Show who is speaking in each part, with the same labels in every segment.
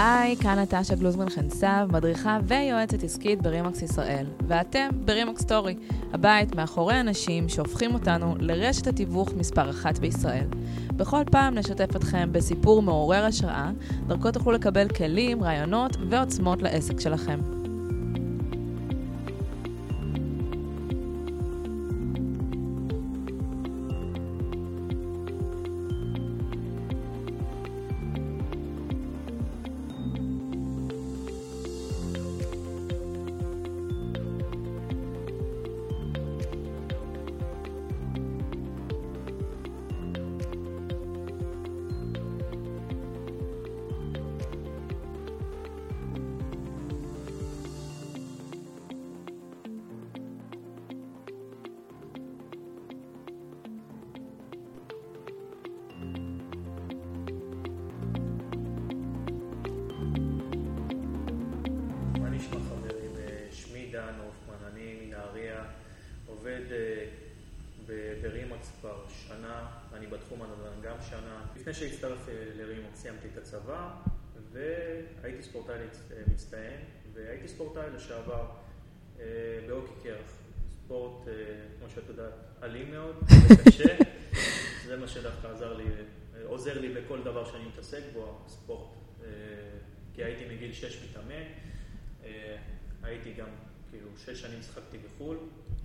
Speaker 1: היי, כאן נטשה גלוזמן חנסב, מדריכה ויועצת עסקית ברימקס ישראל, ואתם ברימקס סטורי, הבית מאחורי אנשים שהופכים אותנו לרשת התיווך מספר אחת בישראל. בכל פעם נשתף אתכם בסיפור מעורר השראה, דרכו תוכלו לקבל כלים, רעיונות ועוצמות לעסק שלכם.
Speaker 2: והייתי ספורטאי לשעבר אה, באוקי קרח. ספורט, אה, כמו שאת יודעת, אלים מאוד וקשה. זה מה שדווקא עזר לי, אה, עוזר לי בכל דבר שאני מתעסק בו, ספורט. כי הייתי מגיל 6 מתאמן. הייתי גם, כאילו, שש שנים שחקתי בחו"ל.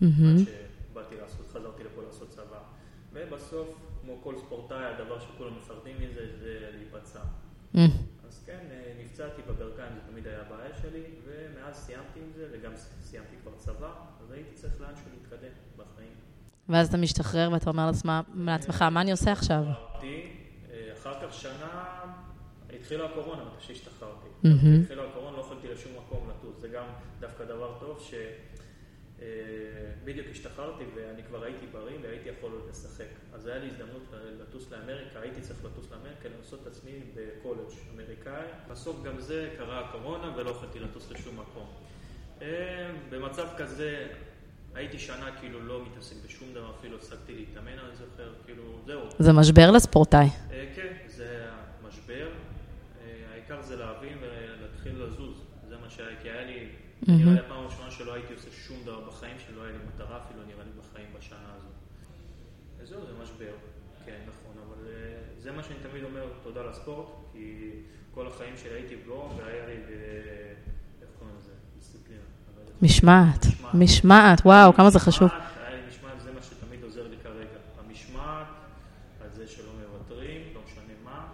Speaker 2: עד שבאתי לעשות, חזרתי לפה לעשות צבא. ובסוף, כמו כל ספורטאי, הדבר שכולם מפחדים מזה זה להיפצע. אז כן, אה, נפצעתי בברכיים, זה תמיד היה הבעיה שלי, ומאז סיימתי עם זה, וגם סיימתי כבר צבא, אז הייתי צריך לאנשהו להתקדם בחיים.
Speaker 1: ואז אתה משתחרר ואתה אומר לעצמך, מה אני עושה עכשיו?
Speaker 2: אה, אחר כך שנה התחילה הקורונה, מתי שהשתחררתי. התחילה הקורונה, לא יכולתי לשום מקום לטוס. זה גם דווקא דבר טוב, שבדיוק השתחררתי ואני כבר הייתי בריא והייתי יכול עוד לשחק. אז היה לי הזדמנות לטוס לאמריקה, הייתי צריך לטוס לאמריקה, לנסות את עצמי בקולג' אמריקאי. בסוף גם זה קרה הקורונה ולא יכולתי לטוס לשום מקום. אה, במצב כזה הייתי שנה כאילו לא מתעסק בשום דבר, אפילו הפסקתי להתאמן, אני זוכר, כאילו, זהו,
Speaker 1: זה משבר לספורטאי.
Speaker 2: אה, כן, זה המשבר. אה, העיקר זה להבין ולהתחיל לזוז. זה מה שהיה, כי היה לי,
Speaker 1: מהמם.
Speaker 2: נראה לי הפעם הראשונה שלא הייתי עושה שום דבר בחיים, שלא היה לי מטרה אפילו נראה לי בחיים בשנה הזו. וזהו, זה משבר. כן, נכון, אבל אה, זה מה שאני תמיד אומר, תודה לספורט, כי כל החיים שלי הייתי בו, והיה לי, ב- איך קוראים לזה? דיסציפלינה. לא.
Speaker 1: משמעת.
Speaker 2: משמעת.
Speaker 1: וואו, כמה זה חשוב.
Speaker 2: משמעת, זה מה שתמיד עוזר לי כרגע. המשמעת, על זה שלא מוותרים, לא משנה מה.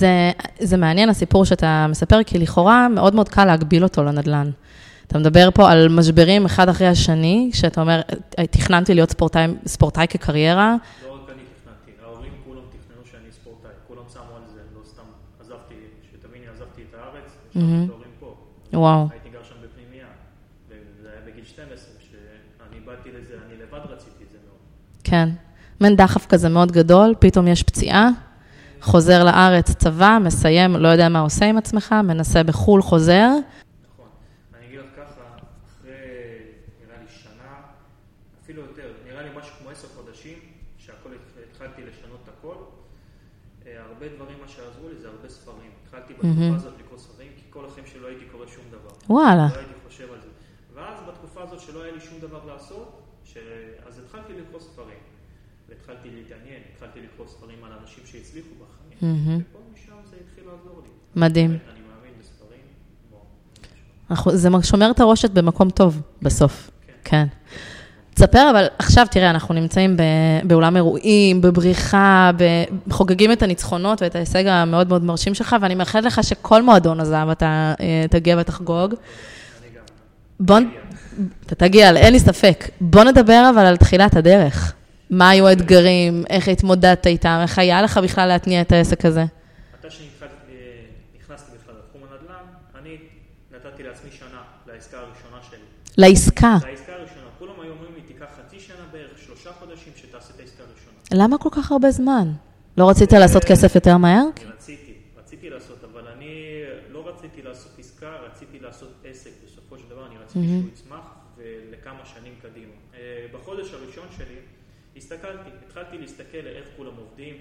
Speaker 1: זה, זה מעניין הסיפור שאתה מספר, כי לכאורה מאוד מאוד קל להגביל אותו לנדל"ן. אתה מדבר פה על משברים אחד אחרי השני, שאתה אומר, תכננתי להיות ספורטאי, ספורטאי כקריירה,
Speaker 2: לא רק אני תכננתי, ההורים כולם תכננו שאני ספורטאי, כולם שמו על זה, לא סתם עזבתי, שתביני, עזבתי את הארץ, השארתי את ההורים פה.
Speaker 1: וואו.
Speaker 2: הייתי גר שם בפנימייה, וזה היה בגיל 12, כשאני באתי לזה, אני לבד רציתי את זה מאוד.
Speaker 1: כן. מעין דחף כזה מאוד גדול, פתאום יש פציעה, חוזר לארץ, צבא, מסיים, לא יודע מה עושה עם עצמך, מנסה בחו"ל, חוזר.
Speaker 2: נכון. אני אגיד לך ככה, אחרי נראה לי שנה, אפילו יותר, נראה לי משהו כמו עשר חודשים, שהכל התחלתי לשנות הכל. אה, הרבה דברים, מה שעזרו לי זה הרבה ספרים. התחלתי בתקופה הזאת לקרוא ספרים, כי כל החיים שלי לא הייתי קורא שום דבר.
Speaker 1: וואלה.
Speaker 2: לא הייתי חושב על זה. ואז בתקופה הזאת שלא היה לי שום דבר לעשות, ש... אז התחלתי לקרוא ספרים. והתחלתי להתעניין, התחלתי לקרוא ספרים על אנשים שהצליחו בחיים.
Speaker 1: מהמם.
Speaker 2: ופה משם זה התחיל לעזור לי.
Speaker 1: מדהים.
Speaker 2: אני מאמין בספרים.
Speaker 1: זה שומר את הרושת במקום טוב בסוף,
Speaker 2: כן.
Speaker 1: כן. תספר, אבל עכשיו תראה, אנחנו נמצאים באולם אירועים, בבריחה, חוגגים את הניצחונות ואת ההישג המאוד מאוד מרשים שלך, ואני מאחלת לך שכל מועדון הזהב אתה אה, תגיע ותחגוג.
Speaker 2: אני גם.
Speaker 1: בוא, אתה תגיע, אין לי ספק. בוא נדבר אבל על תחילת הדרך. מה היו האתגרים, איך התמודדת איתם, איך היה לך בכלל להתניע את העסק הזה?
Speaker 2: מתי שנכנסתי בכלל לתחום הנדל"ן, אני נתתי לעצמי שנה לעסקה הראשונה שלי.
Speaker 1: לעסקה.
Speaker 2: לעסקה הראשונה, כולם היו אומרים לי, תיקח חצי שנה בערך, שלושה חודשים, שתעשה את העסקה הראשונה.
Speaker 1: למה כל כך הרבה זמן? לא רצית לעשות כסף יותר מהר?
Speaker 2: רציתי, רציתי לעשות, אבל אני לא רציתי לעשות עסקה, רציתי לעשות עסק. בסופו של דבר אני רציתי שהוא יצמח ולכמה שנים קדימה. אה, בחודש הראשון שלי הסתכלתי, התחלתי להסתכל איך כולם עובדים.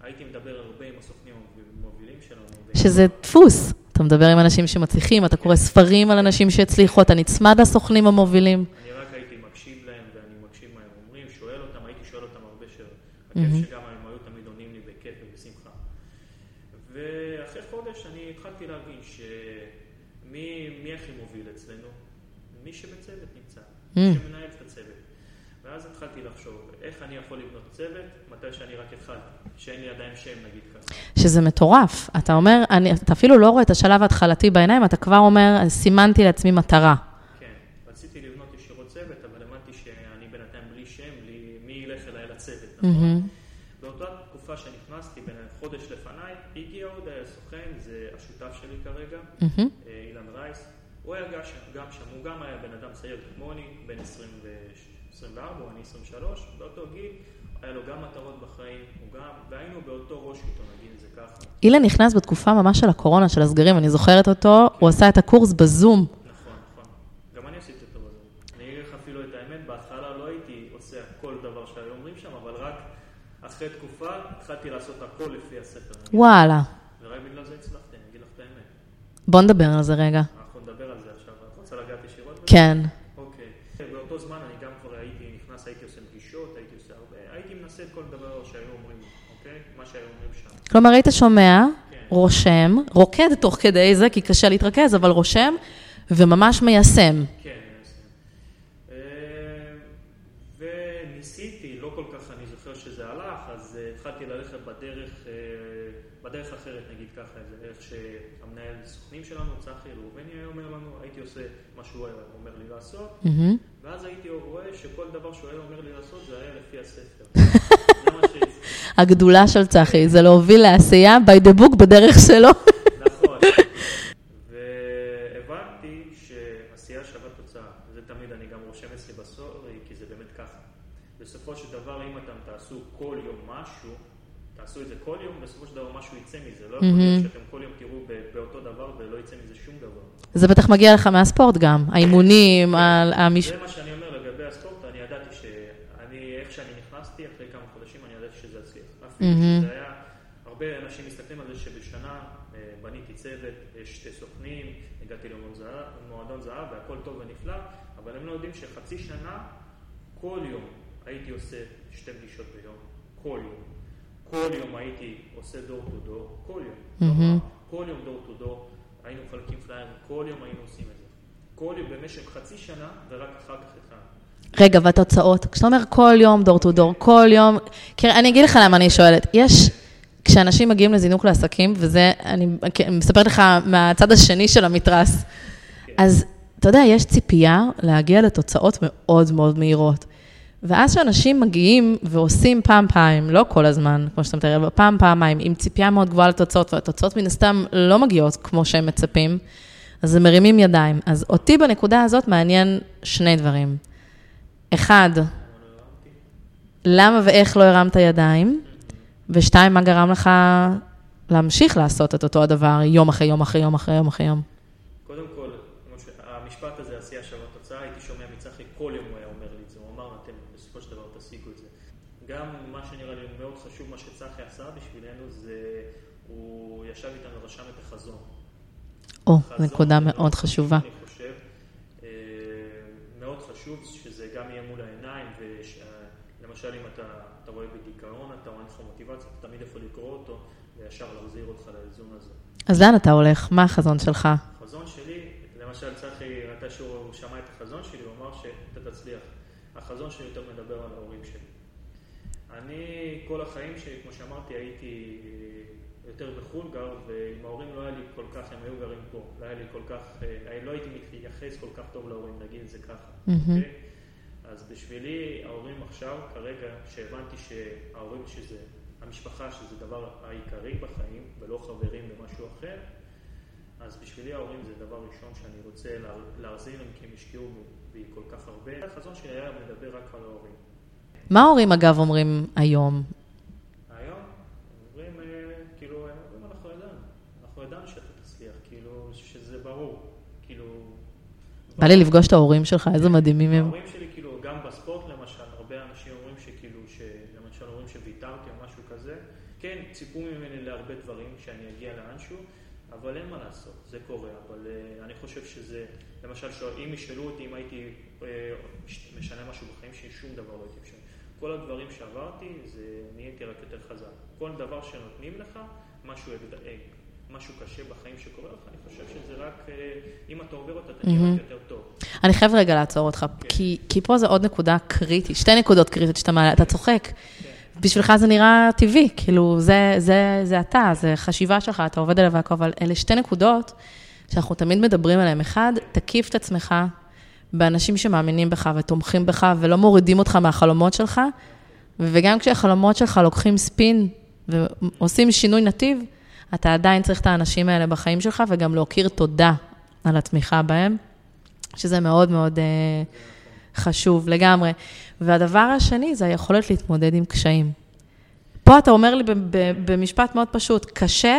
Speaker 2: הייתי מדבר הרבה עם הסוכנים המובילים שלנו.
Speaker 1: שזה דפוס. אתה מדבר עם אנשים שמצליחים, אתה קורא ספרים על אנשים שהצליחו, אתה נצמד לסוכנים המובילים.
Speaker 2: אני רק הייתי מקשיב להם, ואני מקשיב מה הם אומרים, שואל אותם, הייתי שואל אותם הרבה שאלות. הכיף שגם הם היו תמיד עונים לי בכיף ובשמחה. ואחרי חודש אני התחלתי להבין שמי מי הכי מוביל אצלנו? מי שבצוות נמצא, שמנהל את הצוות. ואז התחלתי לחשוב, איך אני יכול לבנות צוות מתי שאני רק התחלתי, שאין לי עדיין שם נגיד ככה.
Speaker 1: שזה מטורף. אתה אומר, אני, אתה אפילו לא רואה את השלב ההתחלתי בעיניים, אתה כבר אומר, סימנתי לעצמי מטרה.
Speaker 2: כן, רציתי לבנות ישירות צוות, אבל הבנתי שאני בינתיים בלי שם, בלי מי ילך אליי לצוות, נכון?
Speaker 1: מהמם.
Speaker 2: באותה תקופה שנכנסתי, בין חודש לפניי, הגיע עוד סוכן, זה השותף שלי כרגע,
Speaker 1: מהמם.
Speaker 2: אה, אילן רייס. הוא היה גם שם, גם שם, הוא גם היה בן אדם צעיר כמוני, בן 20 ו- 24, אני 23, באותו גיל, היה לו גם מטרות בחיים, הוא גם, והיינו באותו ראש איתו, נגיד את זה ככה.
Speaker 1: אילן נכנס בתקופה ממש של הקורונה, של הסגרים, אני זוכרת אותו, הוא עשה את הקורס בזום.
Speaker 2: נכון, נכון. לא אחרי תקופה התחלתי לעשות הכל לפי הספר.
Speaker 1: וואלה.
Speaker 2: ורק בגלל זה הצלחתי, אני אגיד לך את האמת.
Speaker 1: בוא נדבר על זה רגע.
Speaker 2: אנחנו נדבר על זה עכשיו. את רוצה לגעת ישירות?
Speaker 1: כן.
Speaker 2: אוקיי. באותו זמן אני גם כבר הייתי נכנס, הייתי עושה פגישות, הייתי עושה הרבה, הייתי מנסה את כל דבר שהיו אומרים, אוקיי? מה שהיו אומרים שם.
Speaker 1: כלומר, היית שומע,
Speaker 2: כן.
Speaker 1: רושם, רוקד תוך כדי זה, כי קשה להתרכז, אבל רושם, וממש מיישם.
Speaker 2: כן, אני מסכים. וניסיתי, לא כל כך אני זוכר שזה הלך, אז התחלתי ללכת בדרך, בדרך אחרת נגיד ככה, איזה דרך שהמנהל סוכנים שלנו, צחי ראובני היה אומר לנו, הייתי עושה מה שהוא היה אומר לי לעשות,
Speaker 1: מהמם.
Speaker 2: ואז הייתי רואה שכל דבר שהוא היה אומר לי לעשות זה היה לפי הספר. זה מה.
Speaker 1: הגדולה של צחי, זה להוביל לעשייה by the book בדרך שלו.
Speaker 2: נכון. והבנתי שעשייה שווה תוצאה. זה תמיד אני גם רושם אצלי בסורי, כי זה באמת ככה. בסופו של דבר, אם אתם תעשו כל יום משהו, תעשו את זה כל יום, בסופו של דבר משהו יצא מזה. לא יכול להיות שאתם כל יום תראו באותו דבר ולא יצא מזה שום דבר.
Speaker 1: זה בטח מגיע לך מהספורט גם, האימונים, ה- המש...
Speaker 2: זה מה שאני אומר לגבי הספורט, אני ידעתי שאני, איך שאני נכנסתי, אחרי כמה חודשים אני ידעתי שזה שזה היה, הרבה אנשים מסתכלים על זה שבשנה אה, בניתי צוות, יש שתי סוכנים, הגעתי למועדון זהב- והכל טוב ונפלא, אבל הם לא יודעים שחצי שנה, כל יום הייתי עושה שתי פגישות ביום, כל יום. כל יום הייתי עושה door to door, כל יום. כלומר, כל יום door to door, היינו מחלקים פליירים, כל יום היינו עושים את זה. כל יום במשך חצי שנה, ורק אחר כך התחלנו.
Speaker 1: רגע, והתוצאות? כשאתה אומר כל יום, door to door, כל יום... תראה, אני אגיד לך למה אני שואלת. יש, כשאנשים מגיעים לזינוק לעסקים, וזה, אני מספרת לך מהצד השני של המתרס, אז אתה יודע, יש ציפייה להגיע לתוצאות מאוד מאוד מהירות. ואז כשאנשים מגיעים ועושים פעם-פעם, לא כל הזמן, כמו שאתה מתאר, אבל פעם-פעמיים, עם ציפייה מאוד גבוהה לתוצאות, והתוצאות מן הסתם לא מגיעות כמו שהם מצפים, אז הם מרימים ידיים. אז אותי בנקודה הזאת מעניין שני דברים. אחד, למה ואיך לא הרמת ידיים? ושתיים, מה גרם לך להמשיך לעשות את אותו הדבר יום אחרי יום אחרי יום אחרי יום אחרי יום?
Speaker 2: קודם כל, ש- המשפט הזה, עשייה שווה תוצאה, הייתי שומע מצחי, כל יום הוא היה אומר לי את זה, הוא אמר, אתם בסופו של דבר תשיגו את זה. גם מה שנראה לי מאוד חשוב, מה שצחי עשה בשבילנו, זה הוא ישב איתנו, רשם את החזון.
Speaker 1: או, נקודה מאוד חשובה.
Speaker 2: אני חושב, אה, מאוד חשוב שזה גם יהיה מול העיניים, ולמשל אם אתה, אתה רואה בדיכאון, אתה רואה לך מוטיבציה, אתה תמיד יכול לקרוא אותו, וישר להחזיר אותך לאיזון הזה.
Speaker 1: אז לאן אתה הולך? מה החזון שלך?
Speaker 2: החזון שלי, למשל צחי, מתי שהוא שמע את החזון שלי, הוא אמר שאתה תצליח. החזון שלי יותר מדבר על ההורים שלי. אני, כל החיים שלי, כמו שאמרתי, הייתי יותר בחו"ל גר, ועם ההורים לא היה לי כל כך, הם היו גרים פה. לא היה לי כל כך, אה, לא הייתי מתייחס כל כך טוב להורים, נגיד את זה ככה.
Speaker 1: מהמם.
Speaker 2: אוקיי? אז בשבילי, ההורים עכשיו, כרגע, שהבנתי שההורים שזה, המשפחה שזה דבר העיקרי בחיים, ולא חברים ומשהו אחר, אז בשבילי ההורים זה דבר ראשון שאני רוצה לה- להחזיר להם, כי הם השקיעו בי כל כך הרבה. החזון שלי היה מדבר רק על ההורים.
Speaker 1: מה ההורים, אגב, אומרים היום?
Speaker 2: היום, אומרים, אה, כאילו, הם אומרים, אנחנו ידענו, אנחנו ידענו שאתה תצליח, כאילו, שזה ברור, כאילו...
Speaker 1: בא לי לפגוש את ההורים שלך, איזה מדהימים הם.
Speaker 2: ההורים שלי, כאילו, גם בספורט למשל, הרבה אנשים אומרים שכאילו, שלמשל אומרים שוויתרתי או משהו כזה, כן, ציפו ממני להרבה דברים, שאני אגיע לאנשהו, אבל אין מה לעשות, זה קורה. אבל uh, אני חושב שזה, למשל, אם ישאלו אותי אם הייתי uh, משנה משהו בחיים שלי, שום דבר לא הייתי משנה. כל הדברים שעברתי, זה נהייתי רק יותר חזק. כל דבר שנותנים לך, משהו, משהו קשה בחיים שקורה לך, אני חושב שזה רק, אם אתה עובר אותה, אתה נראה יותר טוב.
Speaker 1: אני חייב רגע לעצור אותך, כן. כי, כי פה זו עוד נקודה קריטית, שתי נקודות קריטיות שאתה מעלה, אתה צוחק. כן. בשבילך זה נראה טבעי, כאילו, זה, זה, זה אתה, זה חשיבה שלך, אתה עובד עליה והכל, אבל אלה שתי נקודות שאנחנו תמיד מדברים עליהן. אחד, תקיף את עצמך באנשים שמאמינים בך ותומכים בך ולא מורידים אותך מהחלומות שלך, וגם כשהחלומות שלך לוקחים ספין ועושים שינוי נתיב, אתה עדיין צריך את האנשים האלה בחיים שלך, וגם להכיר תודה על התמיכה בהם, שזה מאוד מאוד uh, חשוב לגמרי. והדבר השני זה היכולת להתמודד עם קשיים. פה אתה אומר לי במשפט מאוד פשוט, קשה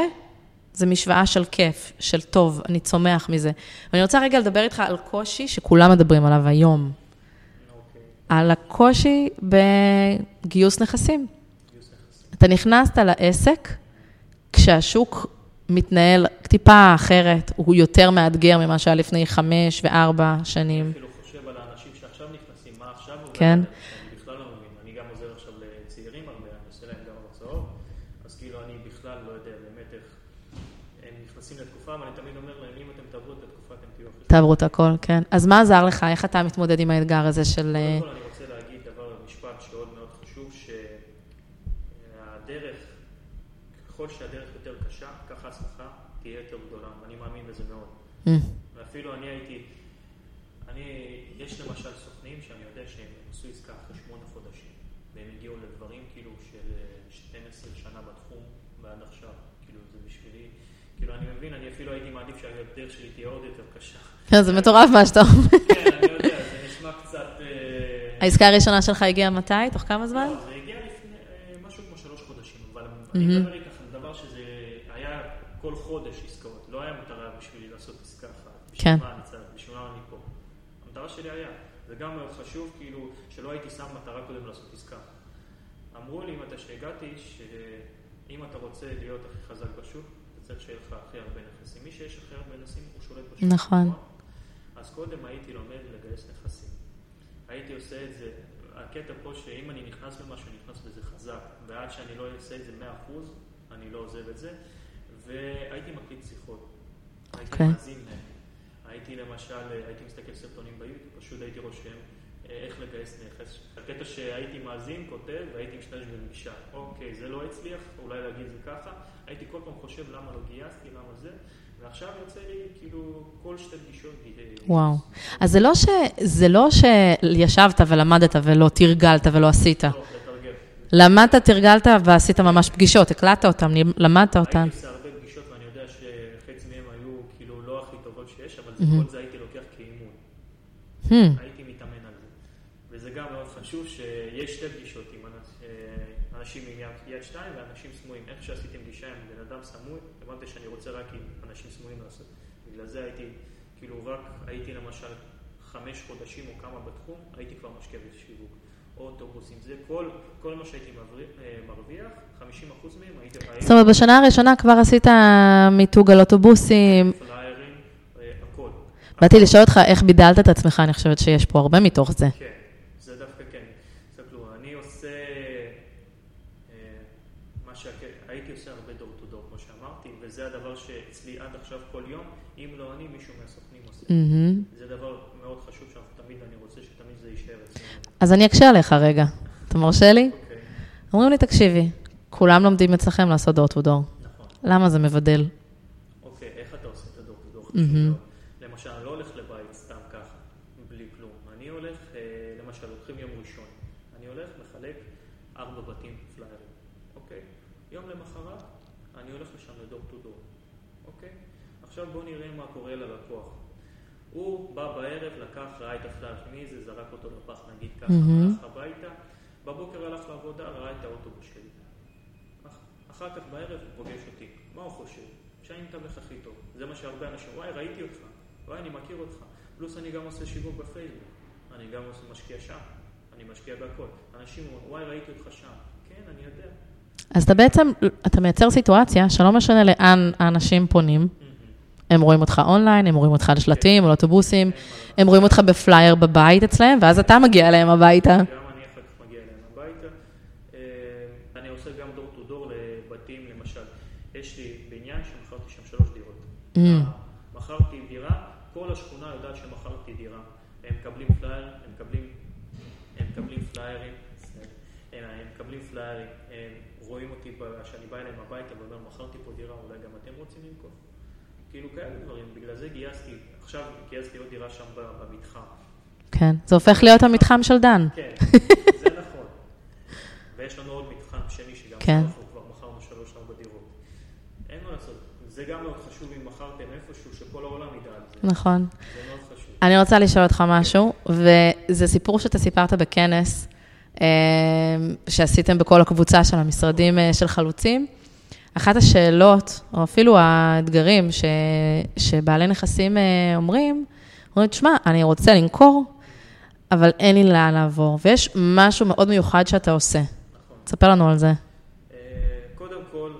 Speaker 1: זה משוואה של כיף, של טוב, אני צומח מזה. ואני רוצה רגע לדבר איתך על קושי שכולם מדברים עליו היום. Okay. על הקושי בגיוס נכסים. אתה נכנסת לעסק כשהשוק מתנהל טיפה אחרת, הוא יותר מאתגר ממה שהיה לפני חמש וארבע שנים.
Speaker 2: אפילו חושב על האנשים שעכשיו נכנסים, מה עכשיו?
Speaker 1: כן.
Speaker 2: אני בכלל לא מבין. אני גם עוזר עכשיו לצעירים הרבה, אני עושה להם גם הרצאות, אז כאילו אני בכלל לא יודע באמת איך הם נכנסים לתקופה, אבל אני תמיד אומר להם, אם אתם תעברו את התקופה, אתם תהיו אחרי.
Speaker 1: תעברו את הכל, כן. אז מה עזר לך? איך אתה מתמודד עם האתגר הזה של...
Speaker 2: קודם כל אני רוצה להגיד דבר, משפט שעוד מאוד חשוב, שהדרך, ככל שהדרך יותר קשה, ככה ההצלחה תהיה יותר גדולה, ואני מאמין בזה מאוד. Mm. ואפילו אני הייתי, אני, יש למשל סוכנים שאני יודע שהם עשו עסקה אחרי שמונה חודשים, והם הגיעו לדברים כאילו של 12 אה, שנה בתחום ועד עכשיו, כאילו זה בשבילי, כאילו אני מבין, אני אפילו הייתי מעדיף שהדרך שלי תהיה עוד יותר קשה.
Speaker 1: כן, זה מטורף מה שאתה אומר.
Speaker 2: כן, אני יודע, זה נשמע קצת... אה,
Speaker 1: העסקה הראשונה שלך הגיעה מתי? תוך כמה זמן?
Speaker 2: לא, זה הגיע לפני אה, משהו כמו שלוש חודשים, אבל אני מדבר איתך על דבר שזה היה כל חודש עסקאות, לא היה מטרה בשבילי לעשות עסקה אחת.
Speaker 1: כן.
Speaker 2: בשביל מה אני פה. המטרה שלי היה, זה גם מאוד חשוב, כאילו, שלא הייתי שם מטרה קודם לעשות עסקה. אמרו לי מתי שהגעתי, שאם אתה רוצה להיות הכי חזק בשוק, אתה צריך שיהיה לך הכי הרבה נכסים. מי שיש הכי הרבה נכסים, הוא שולט בשוק.
Speaker 1: נכון.
Speaker 2: אז קודם הייתי לומד לגייס נכסים. הייתי עושה את זה, הקטע פה שאם אני נכנס למשהו, אני נכנס לזה חזק, ועד שאני לא אעשה את זה 100%, אני לא עוזב את זה, והייתי מקליט שיחות. הייתי okay. אוקיי. מאזין להם. הייתי למשל, הייתי מסתכל סרטונים ביוטיוב, פשוט הייתי רושם איך לגייס נכס. הקטע שהייתי מאזין, כותב, והייתי משתמש בגישה. אוקיי, זה לא הצליח, אולי להגיד זה ככה. הייתי כל פעם חושב למה לא גייסתי, למה זה. ועכשיו יוצא לי כאילו כל שתי פגישות.
Speaker 1: וואו. אז זה לא, ש... זה לא שישבת ולמדת ולא תרגלת ולא עשית.
Speaker 2: לא, לתרגל.
Speaker 1: למדת, תרגלת ועשית ממש פגישות, הקלטת אותן, למדת אותן.
Speaker 2: הייתי עושה הרבה פגישות ואני יודע שחצי מהן היו כאילו לא הכי טובות שיש, אבל כל זה הייתי לוקח כאימון.
Speaker 1: Hmm.
Speaker 2: הייתי מתאמן על זה. וזה גם מאוד חשוב שיש שתי פגישות עם אנשים עם יד שתיים ואנשים סמויים. איך שעשיתי פגישה עם בן אדם סמוי, הבנתי שאני רוצה רק עם אנשים סמויים לעשות. בגלל זה הייתי, כאילו רק הייתי למשל חמש חודשים או כמה בתחום, הייתי כבר משקיע בשיווק. אוטובוסים, זה כל, כל מה שהייתי מרוויח, 50 אחוז מהם הייתי...
Speaker 1: זאת אומרת, בשנה הראשונה כבר עשית מיתוג על אוטובוסים.
Speaker 2: פליירים, הכל.
Speaker 1: באתי לשאול אותך איך בידלת את עצמך, אני חושבת שיש פה הרבה מתוך זה.
Speaker 2: כן, זה דווקא כן. תסתכלו, אני עושה... מה שהייתי עושה הרבה דור טו דור, כמו שאמרתי, וזה הדבר שאצלי עד עכשיו כל יום, אם לא אני, מישהו עושה. זה דבר מאוד חשוב שאנחנו תמיד, אני רוצה שתמיד זה יישאר אצלנו.
Speaker 1: אז אני אקשה עליך רגע. אתה מרשה לי?
Speaker 2: אוקיי.
Speaker 1: אומרים לי, תקשיבי, כולם לומדים אצלכם לעשות דור טו דור.
Speaker 2: נכון.
Speaker 1: למה זה מבדל?
Speaker 2: אוקיי, איך אתה עושה את ה door to door? למשל, אני לא הולך לבית סתם ככה, בלי כלום. אני הולך, למשל, לוקחים יום ראשון. אני הולך, מחלק ארבע בתים פליירים, אוקיי? יום למחרת, אני הולך לשם ל door to door, אוקיי? עכשיו בואו נראה מה קורה ללקוח. הוא בא בערב, לקח, ראה את הפלייר, מי זה, זרק אותו לפח, נגיד ככה, הלך הביתה, בבוקר הלך לעבודה, ראה את האוטובוס שלי. אחר כך בערב הוא פוגש אותי, מה הוא חושב? שאני מתווך הכי טוב. זה מה שהרבה אנשים, וואי, ראיתי אותך, וואי, אני מכיר אותך. פלוס אני גם עושה שיווק בפייסבוק, אני גם עושה משקיע שם, אני משקיע בהכל. אנשים אומרים, וואי, ראיתי אותך שם. כן, אני יודע.
Speaker 1: אז אתה בעצם, אתה מייצר סיטואציה שלא משנה לאן האנשים פונים, הם רואים אותך אונליין, הם רואים אותך על שלטים, על אוטובוסים, הם רואים אותך בפלייר בבית אצלהם, ואז אתה מגיע אליהם הביתה.
Speaker 2: גם אני אחר כך מגיע אליהם הביתה. אה, אני עושה גם door to door לבתים, למשל. יש לי בניין שמכרתי שם שלוש דירות.
Speaker 1: Mm.
Speaker 2: מכרתי דירה, כל השכונה יודעת שמכרתי דירה. הם מקבלים פלייר, הם מקבלים, הם מקבלים פליירים, הם, הם מקבלים פליירים, הם רואים אותי כשאני בא אליהם הביתה ואומר, מכרתי פה דירה, אולי גם אתם רוצים למכור? כאילו כאלה דברים, בגלל זה גייסתי, עכשיו גייסתי עוד דירה שם במתחם.
Speaker 1: כן, זה הופך להיות המתחם של דן.
Speaker 2: כן, זה נכון. ויש לנו עוד מתחם שני שגם
Speaker 1: כן.
Speaker 2: אנחנו כבר מכרנו שלוש-ארבע דירות. אין מה לעשות, זה גם מאוד חשוב אם מכרתם איפשהו, שכל העולם ידע על זה.
Speaker 1: נכון.
Speaker 2: זה מאוד חשוב.
Speaker 1: אני רוצה לשאול אותך משהו, וזה סיפור שאתה סיפרת בכנס אה, שעשיתם בכל הקבוצה של המשרדים אה, של חלוצים. אחת השאלות, או אפילו האתגרים ש, שבעלי נכסים אה, אומרים, אומרים, תשמע, אני רוצה למכור, אבל אין לי לאן לעבור, ויש משהו מאוד מיוחד שאתה עושה.
Speaker 2: נכון.
Speaker 1: תספר לנו על זה.
Speaker 2: אה, קודם כל,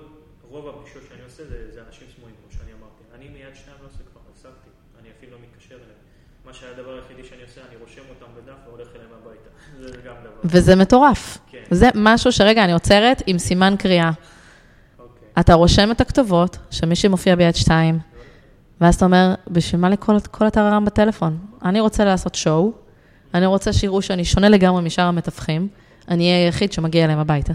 Speaker 2: רוב הפגישות שאני עושה זה, זה אנשים סמויים, כמו שאני אמרתי. אני מיד שניים לא עושה כבר, הפסקתי. אני אפילו לא מתקשר אליהם. מה שהדבר היחידי שאני עושה, אני רושם אותם בדף והולך אליהם הביתה. זה גם דבר.
Speaker 1: וזה מטורף.
Speaker 2: כן.
Speaker 1: זה משהו שרגע, אני עוצרת עם סימן קריאה. אתה רושם את הכתובות, שמישהי מופיע ביד שתיים, ואז אתה אומר, בשביל מה לי כל, כל הטררם בטלפון? אני רוצה לעשות שואו, אני רוצה שיראו שאני שונה לגמרי משאר המתווכים, אני אהיה היחיד שמגיע אליהם הביתה.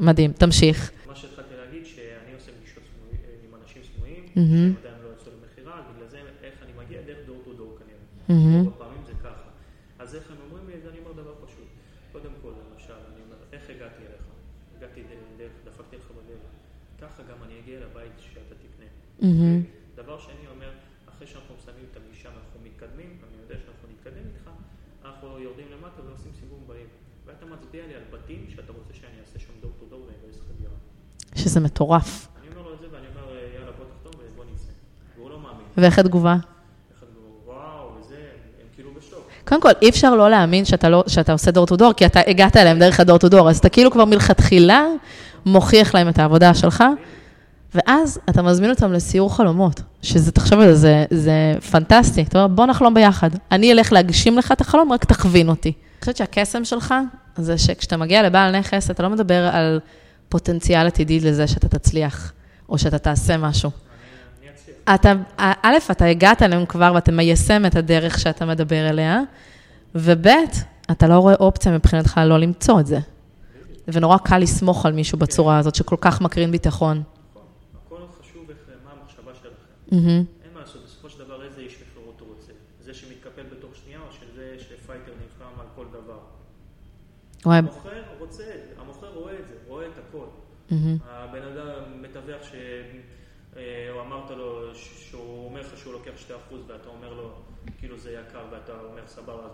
Speaker 1: מדהים, תמשיך.
Speaker 2: מה שהתחלתי להגיד, שאני עושה פגישות אה, עם אנשים סמויים. שהם עדיין לא יצאו למכירה, בגלל זה איך אני מגיע דרך דור טו דור כנראה. רוב הפעמים זה ככה. אז איך הם אומרים לי, אני אומר דבר פשוט. קודם כל, למשל, אני אומר, איך הגעתי אליך? הגעתי דרך, דפקתי לך בדלת. ככה גם אני אגיע לבית שאתה תקנה.
Speaker 1: מהמם.
Speaker 2: דבר שני אומר, אחרי שאנחנו מסיימים את הפגישה ואנחנו מתקדמים, אני יודע שאנחנו נתקדם איתך, אנחנו יורדים למטה ועושים סיבוב בעיר. ואתה מצביע לי על בתים שאתה רוצה שאני אעשה שם door to door ואגייס לך דירה.
Speaker 1: שזה מטורף.
Speaker 2: אני אומר לו את זה ואני אומר, יאללה בוא תחתום ובוא נצא. והוא לא מאמין.
Speaker 1: ואיך התגובה?
Speaker 2: אחד אומר, וואו, וזה, הם כאילו בשוק.
Speaker 1: קודם כל, אי אפשר לא להאמין שאתה, לא, שאתה עושה door to door, כי אתה הגעת אליהם דרך ה door to door, אז אתה כאילו כבר מלכתחילה מוכיח להם את העבודה שלך, ואז אתה מזמין אותם לסיור חלומות, שזה, תחשוב על זה, זה, פנטסטי. אתה אומר, בוא נחלום ביחד. אני אלך להגשים לך את החלום, רק תכווין אותי. אני חושבת שהקסם שלך, זה שכשאתה מגיע לבעל נכס, אתה לא מדבר על פוטנציאל עתידי לזה שאתה תצליח, או שאתה תעשה משהו. אתה, א', אתה הגעת אליהם כבר ואתה מיישם את הדרך שאתה מדבר אליה, וב', אתה לא רואה אופציה מבחינתך לא למצוא את זה. ונורא קל לסמוך על מישהו בצורה הזאת, שכל כך מקרין ביטחון.
Speaker 2: הכל חשוב איך, מה המחשבה שלכם. אין מה לעשות, בסופו של דבר איזה איש מכירות הוא רוצה? זה שמתקפל בתוך שנייה או שזה שפייטר נלחם על כל דבר? המוכר רוצה המוכר רואה את זה, רואה את הכל.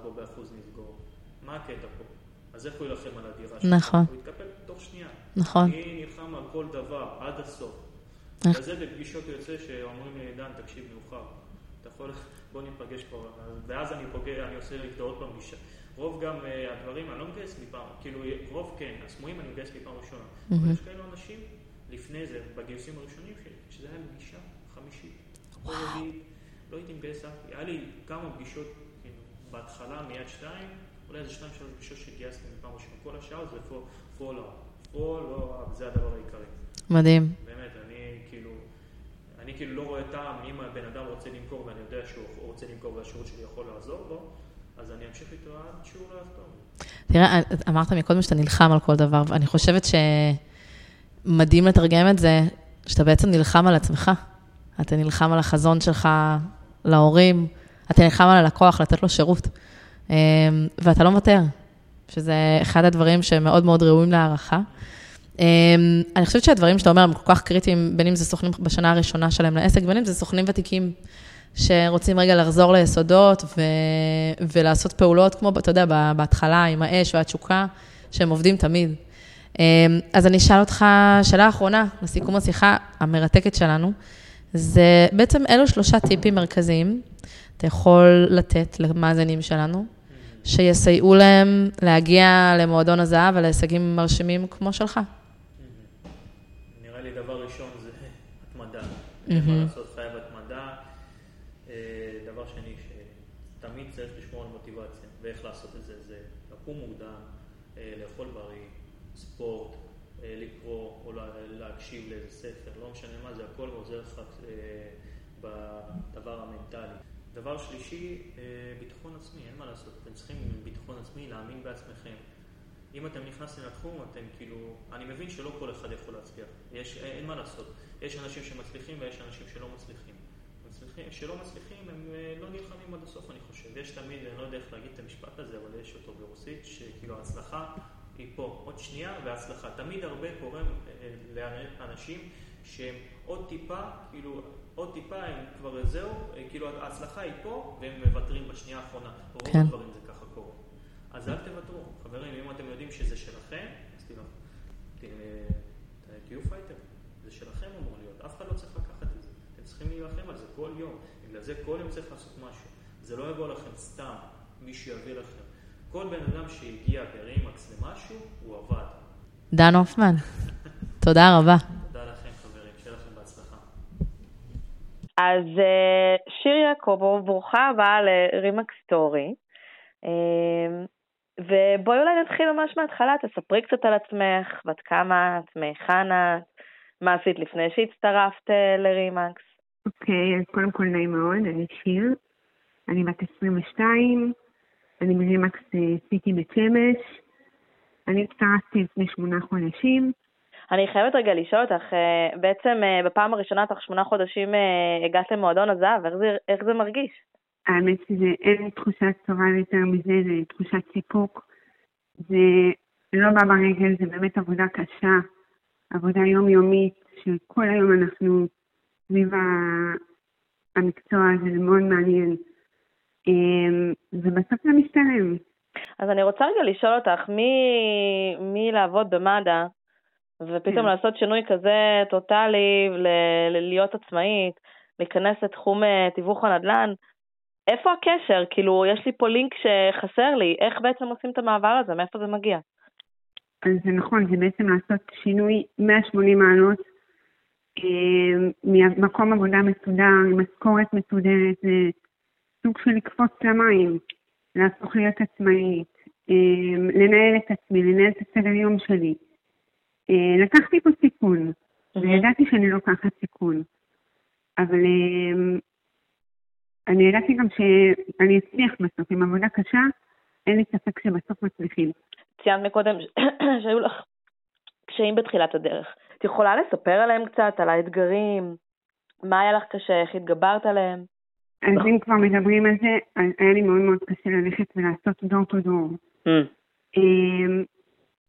Speaker 2: בוא באחוז נסגור. מה הקטע פה? אז איך הוא יילחם על הדירה שלך?
Speaker 1: נכון.
Speaker 2: הוא יתקפל תוך שנייה.
Speaker 1: נכון.
Speaker 2: אני נלחם על כל דבר עד הסוף.
Speaker 1: איך?
Speaker 2: וזה בפגישות יוצא שאומרים לי דן תקשיב מאוחר. אתה יכול, בוא ניפגש כבר. ואז אני פוגע, אני עושה איתו עוד פעם פגישה. רוב גם אה, הדברים, אני לא מגייס לי פעם, כאילו רוב כן, הסמויים אני מגייס לי פעם ראשונה. אבל יש כאלה אנשים, לפני זה, בגיוסים הראשונים שלי, שזה היה פגישה חמישית. או רביעית, לא הייתי מגייס אף, היה לי כמה פגישות, בהתחלה, מיד שתיים, אולי איזה שתיים שלוש פגישות שגייסתי מפעם ראשונה. כל השאר זה פולו-אפ. פולו-אפ, זה הדבר העיקרי.
Speaker 1: מדהים.
Speaker 2: באמת, אני כאילו, אני כאילו לא רואה טעם, אם הבן אדם רוצה למכור ואני יודע שהוא רוצה למכור והשירות שלי יכול לעזור לו, אז אני אמשיך איתו עד שהוא לא יחתום.
Speaker 1: תראה, אמרת מקודם שאתה נלחם על כל דבר, ואני חושבת שמדהים לתרגם את זה, שאתה בעצם נלחם על עצמך. אתה נלחם על החזון שלך להורים, אתה נלחם על הלקוח לתת לו שירות, אמ, ואתה לא מוותר, שזה אחד הדברים שמאוד מאוד ראויים להערכה. אמ, אני חושבת שהדברים שאתה אומר הם כל כך קריטיים, בין אם זה סוכנים בשנה הראשונה שלהם לעסק, בין אם זה סוכנים ותיקים שרוצים רגע לחזור ליסודות ו... ולעשות פעולות, כמו, אתה יודע, בהתחלה עם האש והתשוקה, שהם עובדים תמיד. אמ, אז אני אשאל אותך שאלה אחרונה, לסיכום השיחה המרתקת שלנו, זה בעצם אלו שלושה טיפים מרכזיים אתה יכול לתת למאזינים שלנו, שיסייעו להם להגיע למועדון הזהב ולהישגים מרשימים כמו שלך.
Speaker 2: התמדה. אין מה לעשות, חייב התמדה. דבר שני, שתמיד צריך לשמור על מוטיבציה, ואיך לעשות את זה, זה לקום מוקדם, לאכול בריא, ספורט, לקרוא או להקשיב לאיזה ספר, לא משנה מה זה, הכל עוזר לך בדבר המנטלי. דבר שלישי, ביטחון עצמי, אין מה לעשות, אתם צריכים ביטחון עצמי, להאמין בעצמכם. אם אתם נכנסים לתחום, אתם כאילו, אני מבין שלא כל אחד יכול להצליח, יש, אין מה לעשות. יש אנשים שמצליחים ויש אנשים שלא מצליחים. מצליחים, שלא מצליחים הם לא נלחמים עד הסוף, אני חושב. יש תמיד, אני לא יודע איך להגיד את המשפט הזה, אבל יש אותו ברוסית, שכאילו ההצלחה היא פה, עוד שנייה והצלחה. תמיד הרבה קורה לאנשים שהם עוד טיפה, כאילו, עוד טיפה הם כבר זהו, כאילו ההצלחה היא פה והם מוותרים בשנייה האחרונה. רוב כן. הדברים זה ככה קורה. אז אל תוותרו. חברים, אם אתם יודעים שזה שלכם, אז כאילו, תהיו fighter. זה שלכם אמור להיות, אף אחד לא צריך לקחת את זה. אתם צריכים להילחם על זה כל יום. בגלל זה כל יום צריך לעשות משהו. זה לא יבוא לכם סתם, מישהו יביא לכם. כל בן אדם שהגיע ברימקס למשהו, הוא עבד.
Speaker 1: דן הופמן, תודה רבה.
Speaker 2: תודה לכם חברים, שיהיה לכם בהצלחה.
Speaker 3: אז אה, שיר יעקובו, ברוכה הבאה לרימקס story. אה, ובואי אולי נתחיל ממש מההתחלה, תספרי קצת על עצמך, בת כמה את, מהיכן את, מה עשית לפני שהצטרפת אה, לרימקס.
Speaker 4: אוקיי, אז קודם כל נעים מאוד, אני שיר, אני בת 22, אני מרימקס סיטי בית שמש, אני הצטרפתי לפני שמונה חודשים.
Speaker 3: אני חייבת רגע לשאול אותך, אה, בעצם אה, בפעם הראשונה תוך שמונה חודשים הגעת למועדון הזהב, איך זה, איך זה מרגיש?
Speaker 4: האמת שזה אין תחושת טובה יותר מזה, זה תחושת סיפוק. זה לא בא ברגל, זה באמת עבודה קשה, עבודה יומיומית, שכל היום אנחנו סביב המקצוע הזה, זה מאוד מעניין. אמ, ובסוף זה משתלם.
Speaker 3: אז אני רוצה רגע לשאול אותך, מי, מי לעבוד במד"א, ופתאום כן. לעשות שינוי כזה טוטאלי, ל- להיות עצמאית, להיכנס לתחום אה, תיווך הנדל"ן, איפה הקשר? כאילו, יש לי פה לינק שחסר לי, איך בעצם עושים את המעבר הזה? מאיפה זה מגיע?
Speaker 4: אז זה נכון, זה בעצם לעשות שינוי 180 מעלות אה, ממקום עבודה מסודר, משכורת מסודרת, זה סוג של לקפוץ למים, להפוך להיות עצמאית, אה, לנהל את עצמי, לנהל את הסדר יום שלי. אה, לקחתי פה סיכון, וידעתי שאני לוקחת סיכון. אבל אני ידעתי גם שאני אצליח בסוף, עם עבודה קשה, אין לי ספק שבסוף מצליחים.
Speaker 3: ציינת מקודם שהיו לך קשיים בתחילת הדרך. את יכולה לספר עליהם קצת, על האתגרים? מה היה לך קשה, איך התגברת עליהם?
Speaker 4: אז אם כבר מדברים על זה, היה לי מאוד מאוד קשה ללכת ולעשות דור טו דור.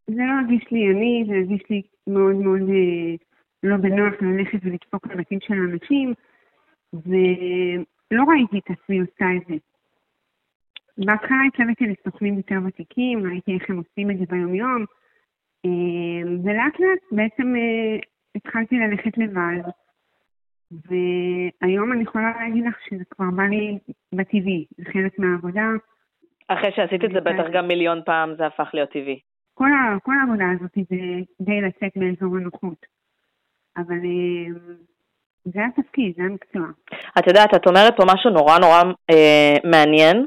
Speaker 4: זה לא הרגיש לי אני, זה הרגיש לי מאוד מאוד אה, לא בנוח ללכת ולדפוק לבתים של אנשים, לא ראיתי את עצמי עושה את זה. בהתחלה התלוויתי לסוכנים יותר ותיקים, ראיתי איך הם עושים את זה ביומיום, אה, ולאט לאט בעצם אה, התחלתי ללכת לבד, והיום אני יכולה להגיד לך שזה כבר בא לי בטבעי, זה חלק מהעבודה.
Speaker 3: אחרי שעשית את זה בטח גם מיליון פעם זה הפך להיות טבעי.
Speaker 4: כל, כל העבודה הזאת זה די לצאת מאזור הנוחות. אבל אה, זה התפקיד, זה המקצוע.
Speaker 3: את יודעת, את אומרת פה משהו נורא נורא אה, מעניין,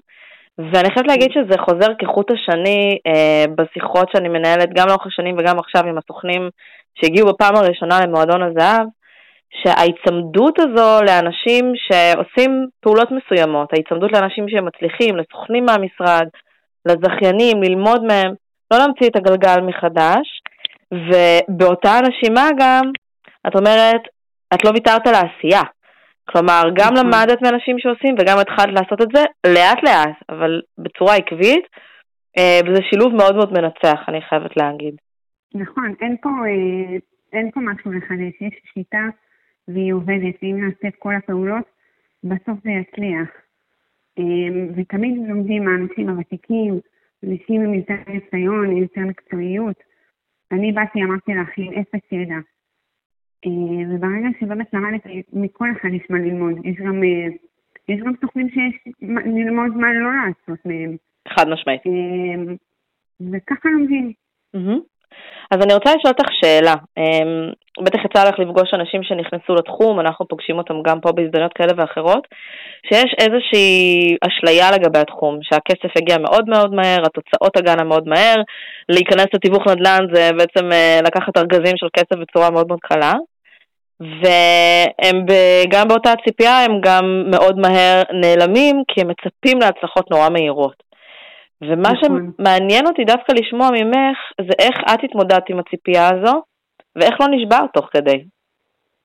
Speaker 3: ואני חייבת להגיד שזה חוזר כחוט השני אה, בשיחות שאני מנהלת גם לאורך השנים וגם עכשיו עם הסוכנים שהגיעו בפעם הראשונה למועדון הזהב, שההיצמדות הזו לאנשים שעושים פעולות מסוימות, ההיצמדות לאנשים שמצליחים, לסוכנים מהמשרד, לזכיינים, ללמוד מהם, לא להמציא את הגלגל מחדש, ובאותה הנשימה גם, את אומרת, את לא ויתרת על העשייה. כלומר, גם נכון. למדת מאנשים שעושים וגם התחלת לעשות את זה לאט לאט, אבל בצורה עקבית, אה, וזה שילוב מאוד מאוד מנצח, אני חייבת להגיד.
Speaker 4: נכון, אין פה, אה, אין פה משהו לחדש, יש שיטה והיא עובדת, ואם נעשה את כל הפעולות, בסוף זה יצליח. אה, ותמיד לומדים מהאנשים הוותיקים, אנשים עם יותר ניסיון, עם יותר מקצועיות. אני באתי, אמרתי להכין אפס ידע. אה, וברגע שבאמת למדתי, מכל אחד יש מה ללמוד. יש גם, אה, יש גם סוכנים שיש ללמוד מה לא לעשות מהם.
Speaker 3: חד משמעית.
Speaker 4: אה, וככה לומדים.
Speaker 3: אז אני רוצה לשאול אותך שאלה. אמ, בטח יצא לך לפגוש אנשים שנכנסו לתחום, אנחנו פוגשים אותם גם פה בהזדמנויות כאלה ואחרות, שיש איזושהי אשליה לגבי התחום, שהכסף יגיע מאוד מאוד מהר, התוצאות הגענה מאוד מהר, להיכנס לתיווך נדל"ן זה בעצם אה, לקחת ארגזים של כסף בצורה מאוד מאוד קלה. והם גם באותה ציפייה הם גם מאוד מהר נעלמים כי הם מצפים להצלחות נורא מהירות. ומה נכון. שמעניין אותי דווקא לשמוע ממך זה איך את התמודדת עם הציפייה הזו ואיך לא נשברת תוך כדי.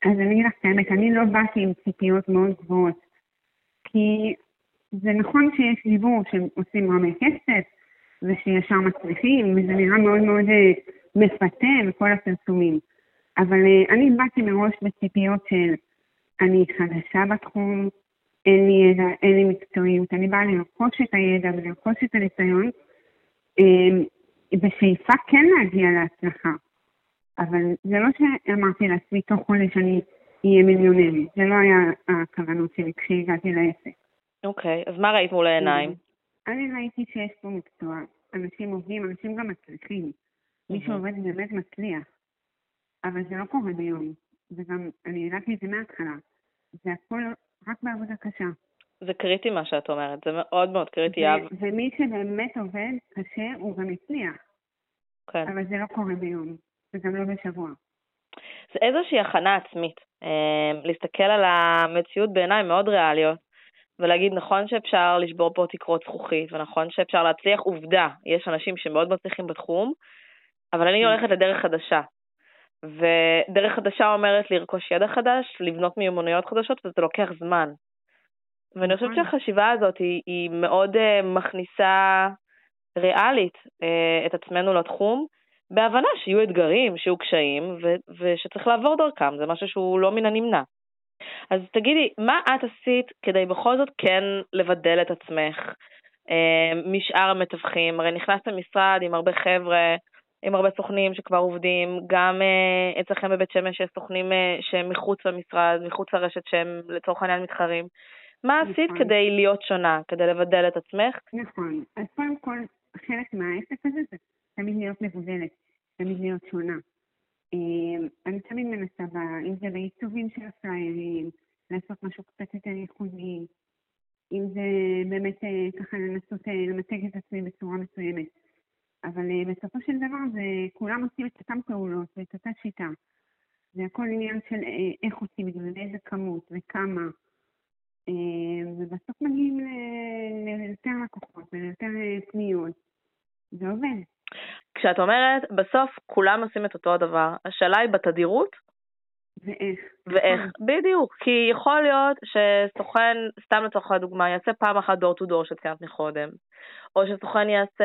Speaker 4: אז אני אגיד לך את האמת, אני לא באתי עם ציפיות מאוד גבוהות. כי זה נכון שיש דיבור שעושים רמי כסף ושישר מצליחים וזה נראה מאוד מאוד אה, מפתה וכל הפרסומים. אבל uh, אני באתי מראש בציפיות של אני חדשה בתחום, אין לי ידע, אין לי מקצועיות, אני באה לרכוש את הידע ולרכוש את הניסיון, um, בשאיפה כן להגיע להצלחה. אבל זה לא שאמרתי לעצמי תוך חודש אני אהיה מיליונרית, זה לא היה הכוונות שלי כשהגעתי לעסק.
Speaker 3: אוקיי, okay, אז מה ראית מול העיניים?
Speaker 4: אני ראיתי שיש פה מקצוע, אנשים עובדים, אנשים גם מצליחים. מי שעובד באמת מצליח. אבל זה לא קורה ביום. וגם, אני ידעתי את זה מההתחלה. זה הכל רק בעבודה קשה.
Speaker 3: זה קריטי מה שאת אומרת, זה מאוד מאוד קריטי.
Speaker 4: ו- ומי שבאמת עובד קשה, הוא גם הצליח. כן. אבל זה לא קורה ביום, וגם לא בשבוע.
Speaker 3: זה איזושהי הכנה עצמית. אה, להסתכל על המציאות בעיניים מאוד ריאליות, ולהגיד נכון שאפשר לשבור פה תקרות זכוכית, ונכון שאפשר להצליח, עובדה, יש אנשים שמאוד מצליחים בתחום, אבל אני כן. הולכת לדרך חדשה. ודרך חדשה אומרת לרכוש ידע חדש, לבנות מיומנויות חדשות, וזה לוקח זמן. ואני חושבת נכון. שהחשיבה הזאת היא, היא מאוד uh, מכניסה ריאלית uh, את עצמנו לתחום, בהבנה שיהיו אתגרים, שיהיו קשיים, ו- ושצריך לעבור דרכם, זה משהו שהוא לא מן הנמנע. אז תגידי, מה את עשית כדי בכל זאת כן לבדל את עצמך uh, משאר המתווכים? הרי נכנסת למשרד עם הרבה חבר'ה, עם הרבה סוכנים שכבר עובדים, גם uh, אצלכם בבית שמש יש סוכנים uh, שהם מחוץ למשרד, מחוץ לרשת שהם לצורך העניין מתחרים. מה נכון. עשית כדי להיות שונה, כדי לבדל את עצמך?
Speaker 4: נכון. אז קודם כל, חלק מהעסק הזה זה תמיד להיות מבודלת, תמיד להיות שונה. Uh, אני תמיד מנסה, בה, אם זה בעיצובים של הפליירים, לעשות משהו קצת יותר ייחודי, אם זה באמת ככה לנסות למתג את עצמי בצורה מסוימת. אבל אה, בסופו של דבר זה, כולם עושים את אותן פעולות ואת אותה שיטה. זה הכל עניין של אה, איך עושים את זה, באיזה כמות וכמה. אה, ובסוף מגיעים ליותר לקוחות וליותר פניות. זה עובד.
Speaker 3: כשאת אומרת, בסוף כולם עושים את אותו הדבר, השאלה היא בתדירות
Speaker 4: ואיך.
Speaker 3: ואיך, נכון. בדיוק. כי יכול להיות שסוכן, סתם לצורך הדוגמה, יעשה פעם אחת דור טו דור שציינת מקודם, או שסוכן יעשה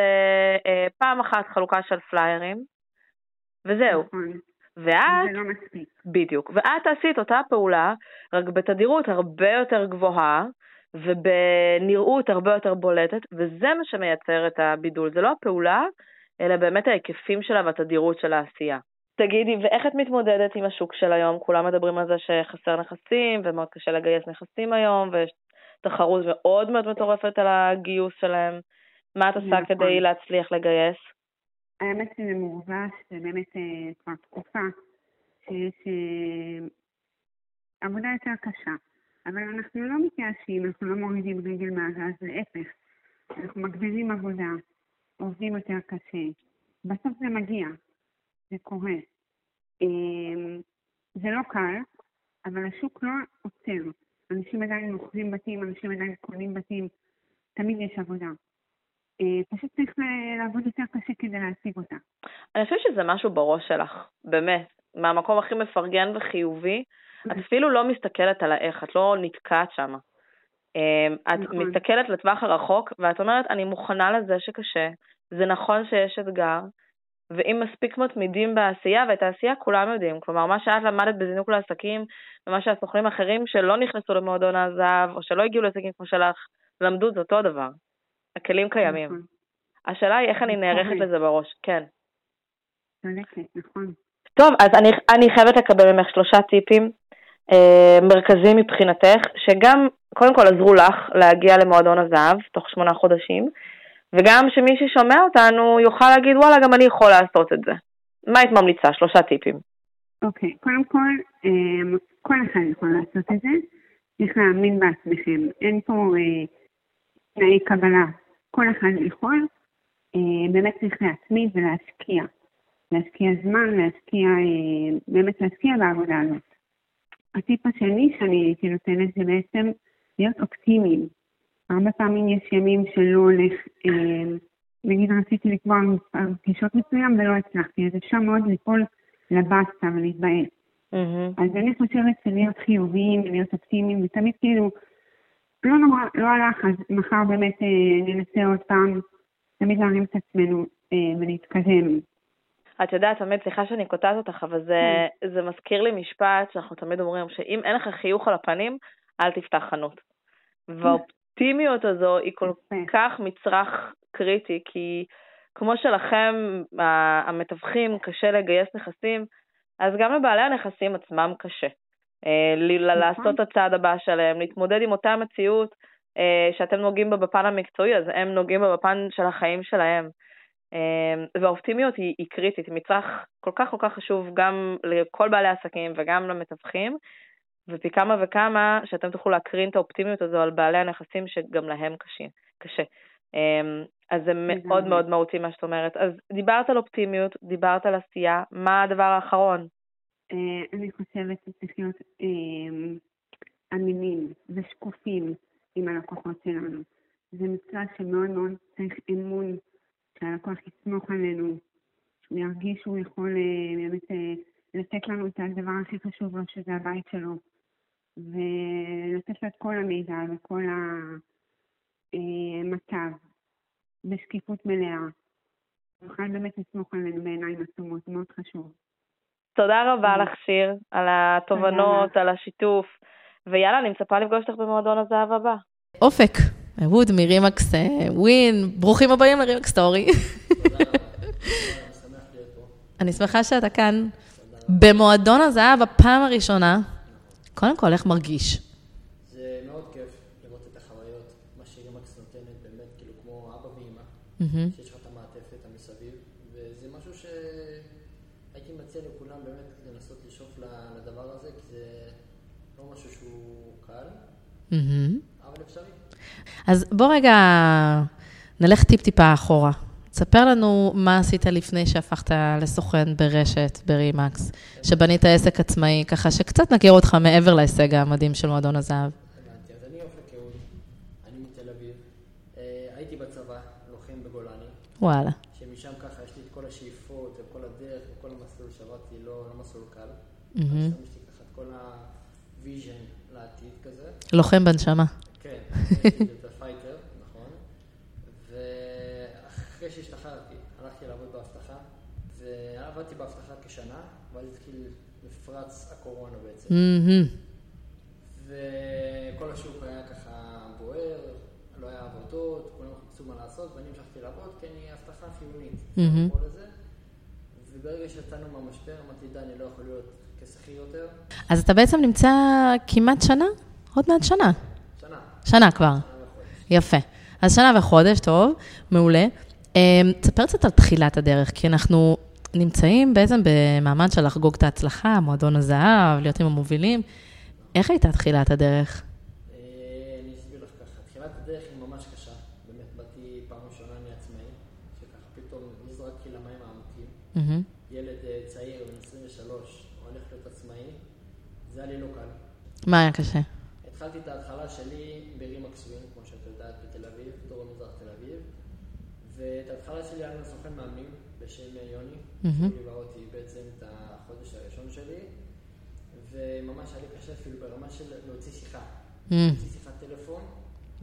Speaker 3: אה, פעם אחת חלוקה של פליירים, וזהו.
Speaker 4: נכון.
Speaker 3: ואת,
Speaker 4: זה לא מספיק.
Speaker 3: בדיוק, ואת עשית אותה פעולה, רק בתדירות הרבה יותר גבוהה, ובנראות הרבה יותר בולטת, וזה מה שמייצר את הבידול. זה לא הפעולה, אלא באמת ההיקפים שלה והתדירות של העשייה. תגידי, ואיך את מתמודדת עם השוק של היום? כולם מדברים על זה שחסר נכסים ומאוד קשה לגייס נכסים היום ויש תחרות מאוד מאוד מטורפת על הגיוס שלהם. מה את עושה נכון. כדי להצליח לגייס?
Speaker 4: האמת שזה מורגש, זה באמת אה, כבר תקופה שיש אה, עבודה יותר קשה. אבל אנחנו לא מתייאשים, אנחנו לא מורידים רגל מהגז, להפך. אנחנו מגבירים עבודה, עובדים יותר קשה. בסוף זה מגיע, זה קורה. אמ, זה לא קל, אבל השוק לא עוצר. אנשים עדיין מוכרים בתים, אנשים עדיין קונים בתים, תמיד יש עבודה. אה, פשוט צריך לעבוד יותר קשה כדי להשיג אותה.
Speaker 3: אני חושבת שזה משהו בראש שלך, באמת. מהמקום הכי מפרגן וחיובי, את אפילו לא מסתכלת על האיך, את לא נתקעת שם. אמ, את נכון. מסתכלת לטווח הרחוק, ואת אומרת, אני מוכנה לזה שקשה, זה נכון שיש אתגר, ואם מספיק מתמידים בעשייה, ואת העשייה כולם יודעים, כלומר מה שאת למדת בזינוק לעסקים, ומה שהסוכנים האחרים שלא נכנסו למועדון הזהב, או שלא הגיעו לעסקים כמו שלך, למדו, זה אותו הדבר. הכלים קיימים. נכון. השאלה היא איך אני נערכת לזה בראש, כן.
Speaker 4: נכון.
Speaker 3: טוב, אז אני, אני חייבת לקבל ממך שלושה טיפים אה, מרכזיים מבחינתך, שגם קודם כל עזרו לך להגיע למועדון הזהב תוך שמונה חודשים, וגם שמי ששומע אותנו יוכל להגיד וואלה גם אני יכול לעשות את זה. מה היית ממליצה? שלושה טיפים.
Speaker 4: אוקיי, okay, קודם כל, אה, כל אחד יכול לעשות את זה. צריך להאמין בעצמכם. אין פה אה, תנאי קבלה. כל אחד יכול. אה, באמת צריך להתמיד ולהשקיע. להשקיע זמן, להשקיע, אה, באמת להשקיע בעבודה הזאת. הטיפ השני שאני הייתי נותנת זה בעצם להיות אופטימיים. הרבה פעמים יש ימים שלא הולך, אה, נגיד רציתי לקבוע פגישות מסוים ולא הצלחתי, אז אפשר מאוד ליפול לבסטה ולהתבאס. Mm-hmm. אז אני חושבת שלהיות חיוביים ולהיות אופטימיים, ותמיד כאילו, לא נורא, לא הלך, אז מחר באמת אה, ננסה עוד פעם, תמיד להרים את עצמנו אה, ולהתקדם.
Speaker 3: את יודעת, תמיד, סליחה שאני קוטעת אותך, אבל זה, כן. זה מזכיר לי משפט שאנחנו תמיד אומרים, שאם אין לך חיוך על הפנים, אל תפתח חנות. והאופטימיות הזו היא כל כך מצרך קריטי, כי כמו שלכם, המתווכים, קשה לגייס נכסים, אז גם לבעלי הנכסים עצמם קשה. אה, נכון. לעשות את הצעד הבא שלהם, להתמודד עם אותה מציאות אה, שאתם נוגעים בה בפן המקצועי, אז הם נוגעים בה בפן של החיים שלהם. אה, והאופטימיות היא, היא קריטית, היא מצרך כל כך כל כך חשוב גם לכל בעלי העסקים וגם למתווכים, ופי כמה וכמה שאתם תוכלו להקרין את האופטימיות הזו על בעלי הנכסים שגם להם קשים, קשה. אז זה מאוד מאוד מהותי מה שאת אומרת. אז דיברת על אופטימיות, דיברת על עשייה, מה הדבר האחרון?
Speaker 4: אה, אני חושבת שצריך להיות אה, אמינים ושקופים עם הלקוחות שלנו. זה מצווה שמאוד מאוד צריך אמון, שהלקוח יסמוך עלינו, שהוא ירגיש שהוא יכול אה, באמת לתת לנו את הדבר הכי חשוב לו, שזה הבית שלו, ולתת לו את כל המידע וכל המצב. בשקיפות מלאה. נוכל באמת לסמוך עלינו בעיניים עצומות, מאוד חשוב.
Speaker 3: תודה רבה לך, שיר, על התובנות, על השיתוף, ויאללה, אני מצפה לפגוש אותך במועדון הזהב הבא.
Speaker 1: אופק, אהוד מרימקס ווין, ברוכים הבאים לרימקס סטורי. אני שמחה שאתה כאן. במועדון הזהב, הפעם הראשונה, קודם כל, איך מרגיש?
Speaker 5: mm-hmm. שיש לך את המעטפת המסביב, וזה משהו שהייתי מציע לכולם באמת לנסות לשאוף לדבר הזה, כי זה לא משהו שהוא קל, mm-hmm. אבל אפשרי.
Speaker 1: אז בוא רגע נלך טיפ-טיפה אחורה. תספר לנו מה עשית לפני שהפכת לסוכן ברשת, ברימקס, שבנית עסק עצמאי, ככה שקצת נכיר אותך מעבר להישג המדהים של מועדון הזהב. וואלה.
Speaker 5: שמשם ככה יש לי את כל השאיפות וכל הדרך וכל המסלול שעברתי לא, לא מסלול קל. Mm-hmm. אז יש לי ככה את כל ה vision לעתיד כזה.
Speaker 1: לוחם בנשמה.
Speaker 5: כן, את ה fighter, נכון. ואחרי שהשתחררתי, הלכתי לעבוד באבטחה, ועבדתי באבטחה כשנה, ואז התחיל פרוץ הקורונה בעצם. Mm-hmm. וכל השוק היה ככה בוער, לא היה עבודות, כולם חיפשו מה לעשות, ואני המשכתי לעבוד, כי אני הבטחה חיונית. Mm-hmm. וברגע שיצאנו מהמשבר, אמרתי, די, אני לא יכול להיות כשכיר יותר.
Speaker 1: אז אתה בעצם נמצא כמעט שנה? עוד מעט שנה.
Speaker 5: שנה.
Speaker 1: שנה כבר. יפה. אז שנה וחודש, טוב, מעולה. אמ, תספר קצת על תחילת הדרך, כי אנחנו נמצאים בעצם במעמד של לחגוג את ההצלחה, מועדון הזהב, להיות עם המובילים. איך הייתה תחילת הדרך?
Speaker 5: Mm-hmm. ילד אה, צעיר, בן 23, הולך להיות עצמאי, זה היה לי לא קל.
Speaker 1: מה היה קשה?
Speaker 5: התחלתי את ההתחלה שלי ברימקס ווין, כמו שאת יודעת, בתל אביב, דרום מזרח תל אביב, ואת ההתחלה שלי היה לנו סוכן מאמנים בשם אה, יוני, ליווה אותי בעצם את החודש הראשון שלי, וממש היה לי קשה אפילו ברמה של להוציא שיחה. Mm-hmm. להוציא שיחת טלפון,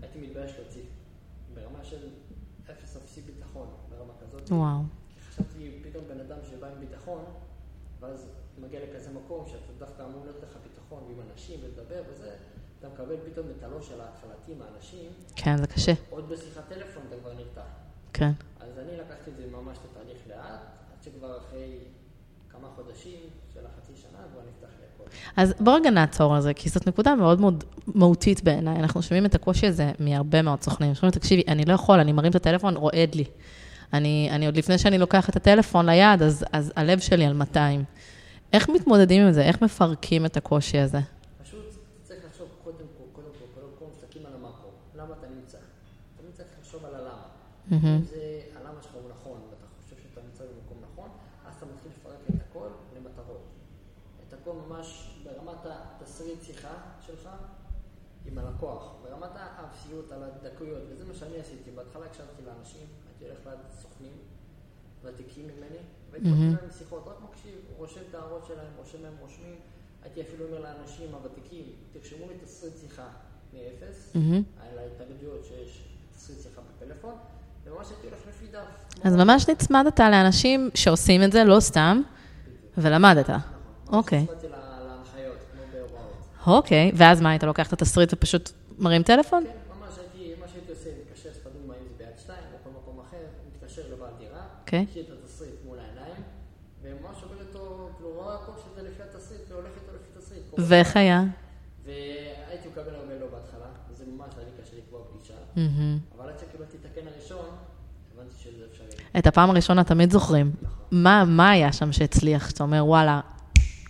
Speaker 5: הייתי מתבייש להוציא. ברמה של אפס אפסי ביטחון, ברמה כזאת.
Speaker 1: וואו.
Speaker 5: חשבתי פתאום בן אדם שבא עם ביטחון, ואז מגיע לכזה מקום שאתה דווקא אמור להיות לך ביטחון ועם אנשים ולדבר וזה, אתה מקבל פתאום את הלוש של ההתחלתי מהאנשים.
Speaker 1: כן, זה קשה.
Speaker 5: עוד בשיחת טלפון אתה כבר נרתע.
Speaker 1: כן.
Speaker 5: אז אני לקחתי את זה ממש את התהליך לאט, עד שכבר אחרי כמה חודשים של החצי שנה כבר נפתח לי הכל.
Speaker 1: אז בוא רגע נעצור על זה, כי זאת נקודה מאוד מאוד מהותית בעיניי. אנחנו שומעים את הקושי הזה מהרבה מאוד סוכנים. שומעים, תקשיבי, אני לא יכול, אני מרים את הטלפון, רועד לי. אני, אני עוד לפני שאני לוקחת את הטלפון ליד, אז, אז הלב שלי על 200. איך מתמודדים עם זה? איך מפרקים את הקושי הזה?
Speaker 5: פשוט צריך לחשוב קודם כל, קודם כל, קודם כל, מסתכלים על המקרו. למה אתה נמצא? תמיד צריך לחשוב על הלמה. אם זה הלמה שלך הוא נכון, ואתה חושב שאתה נמצא במקום נכון, אז אתה מתחיל לפרק את הכל למטרות. את הכל ממש ברמת התסריט שיחה שלך עם הלקוח, ברמת האפסיות, על הדקויות, וזה מה שאני עשיתי. בהתחלה הקשבתי לאנשים, הייתי הולך ליד סוכנים ותיקים ממני, והייתי מקשיב להם שיחות, רק מקשיב, רושם את ההערות שלהם, רושם להם רושמים. הייתי אפילו אומר לאנשים הוותיקים, תרשמו לי תסריט שיחה מאפס, על ההתנגדויות שיש תסריט שיחה בפלאפון, וממש הייתי הולך לפי דף.
Speaker 1: אז ממש נצמדת לאנשים שעושים את זה, לא סתם, ולמדת. אוקיי.
Speaker 5: נצמדתי לה- להנחיות, כמו בהוראות.
Speaker 1: אוקיי, ואז מה, היית לוקח את התסריט ופשוט מרים טלפון?
Speaker 5: כן, ממש הייתי, מה שהייתי עושה, מתקשר סתם דוגמא, אם זה ביד שתיים או כל מקום אחר, מתקשר לבעל דירה,
Speaker 1: אוקיי.
Speaker 5: לי את התסריט מול העיניים, וממש עובד איתו, כאילו רואה הכל שזה לפי התסריט, והולך איתו לפי תסריט.
Speaker 1: ואיך היה?
Speaker 5: והייתי מקבל הרבה לא בהתחלה, וזה ממש היה לי קשה לקבוע פגישה, אבל עד שקיבלתי את הקן הראשון, הבנתי שזה אפשרי.
Speaker 1: את הפעם הראשונה תמיד זוכרים. מה, מה היה שם שהצליח? שאתה אומר, וואלה,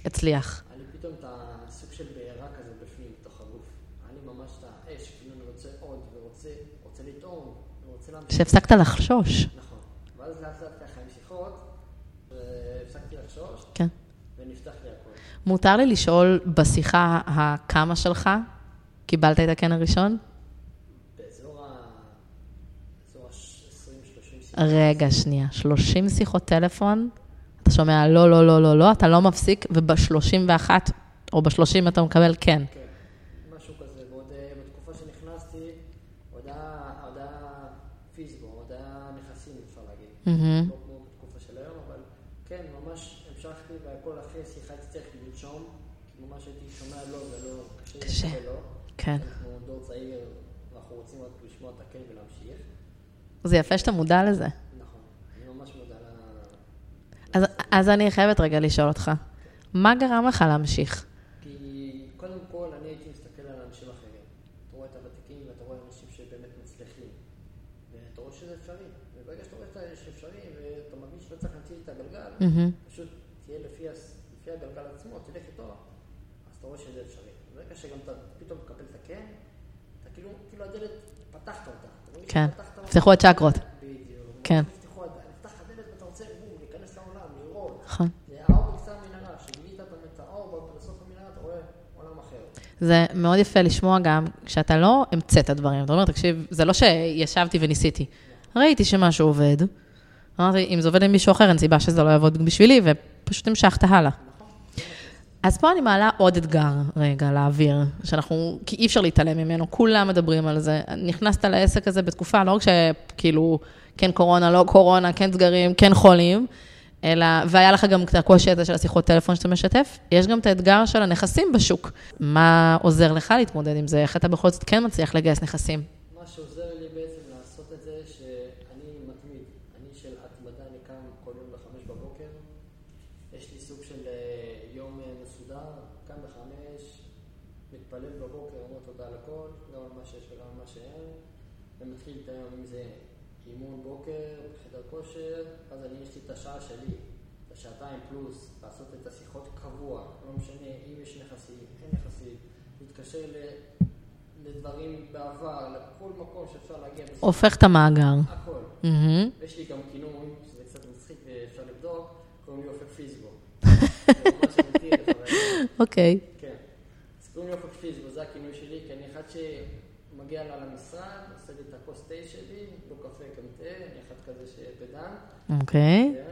Speaker 1: הצליח.
Speaker 5: היה לי פתאום את הסוג של בעירה כזה בפנים, בתוך הגוף. היה לי ממש את האש, כאילו אני רוצה עוד, ורוצה רוצה לטעום, ורוצה להמשיך.
Speaker 1: שהפסקת לחשוש.
Speaker 5: נכון. ואז לאט לאט ככה עם שיחות, והפסקתי לחשוש,
Speaker 1: כן.
Speaker 5: ונפתח לי הכול.
Speaker 1: מותר לי לשאול בשיחה הכמה שלך, קיבלת את הקן הראשון?
Speaker 5: באזור ה... באזור ה-20-30 שיחות.
Speaker 1: רגע, שנייה. 30 שיחות טלפון, אתה שומע לא, לא, לא, לא, לא, אתה לא מפסיק, וב-31 או ב-30 אתה מקבל כן.
Speaker 5: כן, משהו כזה. ועוד אה, בתקופה שנכנסתי, עוד היה עוד היה פיזבו, עוד היה נכסים, אפשר להגיד.
Speaker 1: מהמם.
Speaker 5: לא כמו בתקופה של היום, אבל כן, ממש המשכתי, והכל אחרי שיחה הצלחתי לנשום, כי ממש הייתי שומע לא ולא, קשה לי
Speaker 1: קשה.
Speaker 5: לקבל לא.
Speaker 1: כן.
Speaker 5: אנחנו דור צעיר, ואנחנו רוצים רק לשמוע את הכן ולהמשיך.
Speaker 1: זה יפה שאתה מודע לזה.
Speaker 5: נכון, אני ממש מודע ל...
Speaker 1: אז, אז אני חייבת רגע לשאול אותך, מה גרם לך להמשיך?
Speaker 5: כי קודם כל אני הייתי מסתכל על אנשים אחרים. אתה רואה את הוותיקים ואתה רואה אנשים שבאמת מצליחים. ואתה רואה שזה אפשרי. וברגע שאתה רואה שזה אפשרי ואתה מבין שלא צריך להמציא את הגלגל,
Speaker 1: מהמם.
Speaker 5: פשוט תהיה לפי, הגלגל עצמו, תלך איתו, אז אתה רואה שזה אפשרי. ברגע שגם אתה פתאום מקבל את הכן, אתה כאילו, כאילו הדלת, פתחת אותה.
Speaker 1: כן. נפתחו הצ'קרות.
Speaker 5: בדיוק.
Speaker 1: כן.
Speaker 5: נפתחו הד- נפתח הדלת ואתה רוצה, בום, להיכנס לעולם, לראות.
Speaker 1: נכון.
Speaker 5: זה
Speaker 1: מאוד יפה לשמוע גם, כשאתה לא המצאת דברים. אתה אומר, תקשיב, זה לא שישבתי וניסיתי. ראיתי שמשהו עובד. אמרתי, אם זה עובד עם מישהו אחר, אין סיבה שזה לא יעבוד בשבילי, ופשוט המשכת הלאה. אז פה אני מעלה עוד אתגר, רגע, לאוויר, שאנחנו, כי אי אפשר להתעלם ממנו, כולם מדברים על זה. נכנסת לעסק הזה בתקופה, לא רק שכאילו, כן קורונה, לא קורונה, כן סגרים, כן חולים, אלא, והיה לך גם את הקושי הזה של השיחות טלפון שאתה משתף, יש גם את האתגר של הנכסים בשוק. מה עוזר לך להתמודד עם זה? איך אתה בכל זאת כן מצליח לגייס נכסים?
Speaker 5: מה שעוזר לי בעצם לעשות את זה, שאני מתמיד. אני של התמדה, אני קם כל יום בחמש בבוקר. יש לי סוג של אה, יום אה, מסודר, קם בחמש, מתפלל בבוקר, אומר תודה על הכל, גם על מה שיש וגם על מה שאין. ומתחיל את היום, אם זה אימון בוקר, כושר, אז אני, יש לי את השעה שלי, את השעתיים פלוס, לעשות את השיחות קבוע, לא משנה אם יש נכסים, אין נכסים, להתקשר ל... לדברים בעבר, לכל מקום שאפשר להגיע
Speaker 1: הופך את המאגר.
Speaker 5: הכל.
Speaker 1: מהמם.
Speaker 5: ויש לי גם כינוי, שזה קצת מצחיק ואפשר לבדוק, קוראים לי אופק פיזבו.
Speaker 1: אוקיי.
Speaker 5: כן. אז קוראים לי אופק פיזבו, זה הכינוי שלי, כי אני אחד שמגיע לה למשרד, עושה לי את הכוס תה שלי, לא קפה, גם תה, אני אחד כזה שפדן,
Speaker 1: אוקיי.
Speaker 5: כן?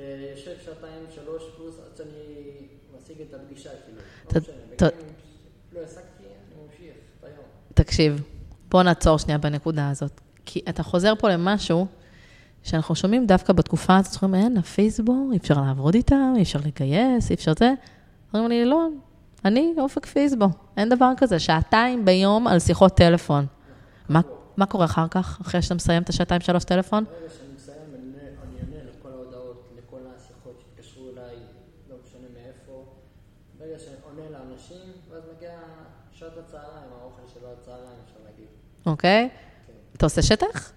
Speaker 5: ויושב שעתיים, שלוש פלוס, עד שאני משיג את הפגישה, כאילו.
Speaker 1: ת-
Speaker 5: לא משנה.
Speaker 1: ת-
Speaker 5: אם לא השגתי, אני ממשיך את היום.
Speaker 1: תקשיב, בוא נעצור שנייה בנקודה הזאת. כי אתה חוזר פה למשהו שאנחנו שומעים דווקא בתקופה הזאת, אומרים, אין, הפייסבוק, אי אפשר לעבוד איתם, אי אפשר לגייס, אי אפשר זה. אומרים לי, לא, אני אופק פייסבוק, אין דבר כזה, שעתיים ביום על שיחות טלפון. מה, מה קורה אחר כך, אחרי שאתה מסיים את השעתיים שלוש טלפון?
Speaker 5: ברגע אוקיי? אתה עושה שטח?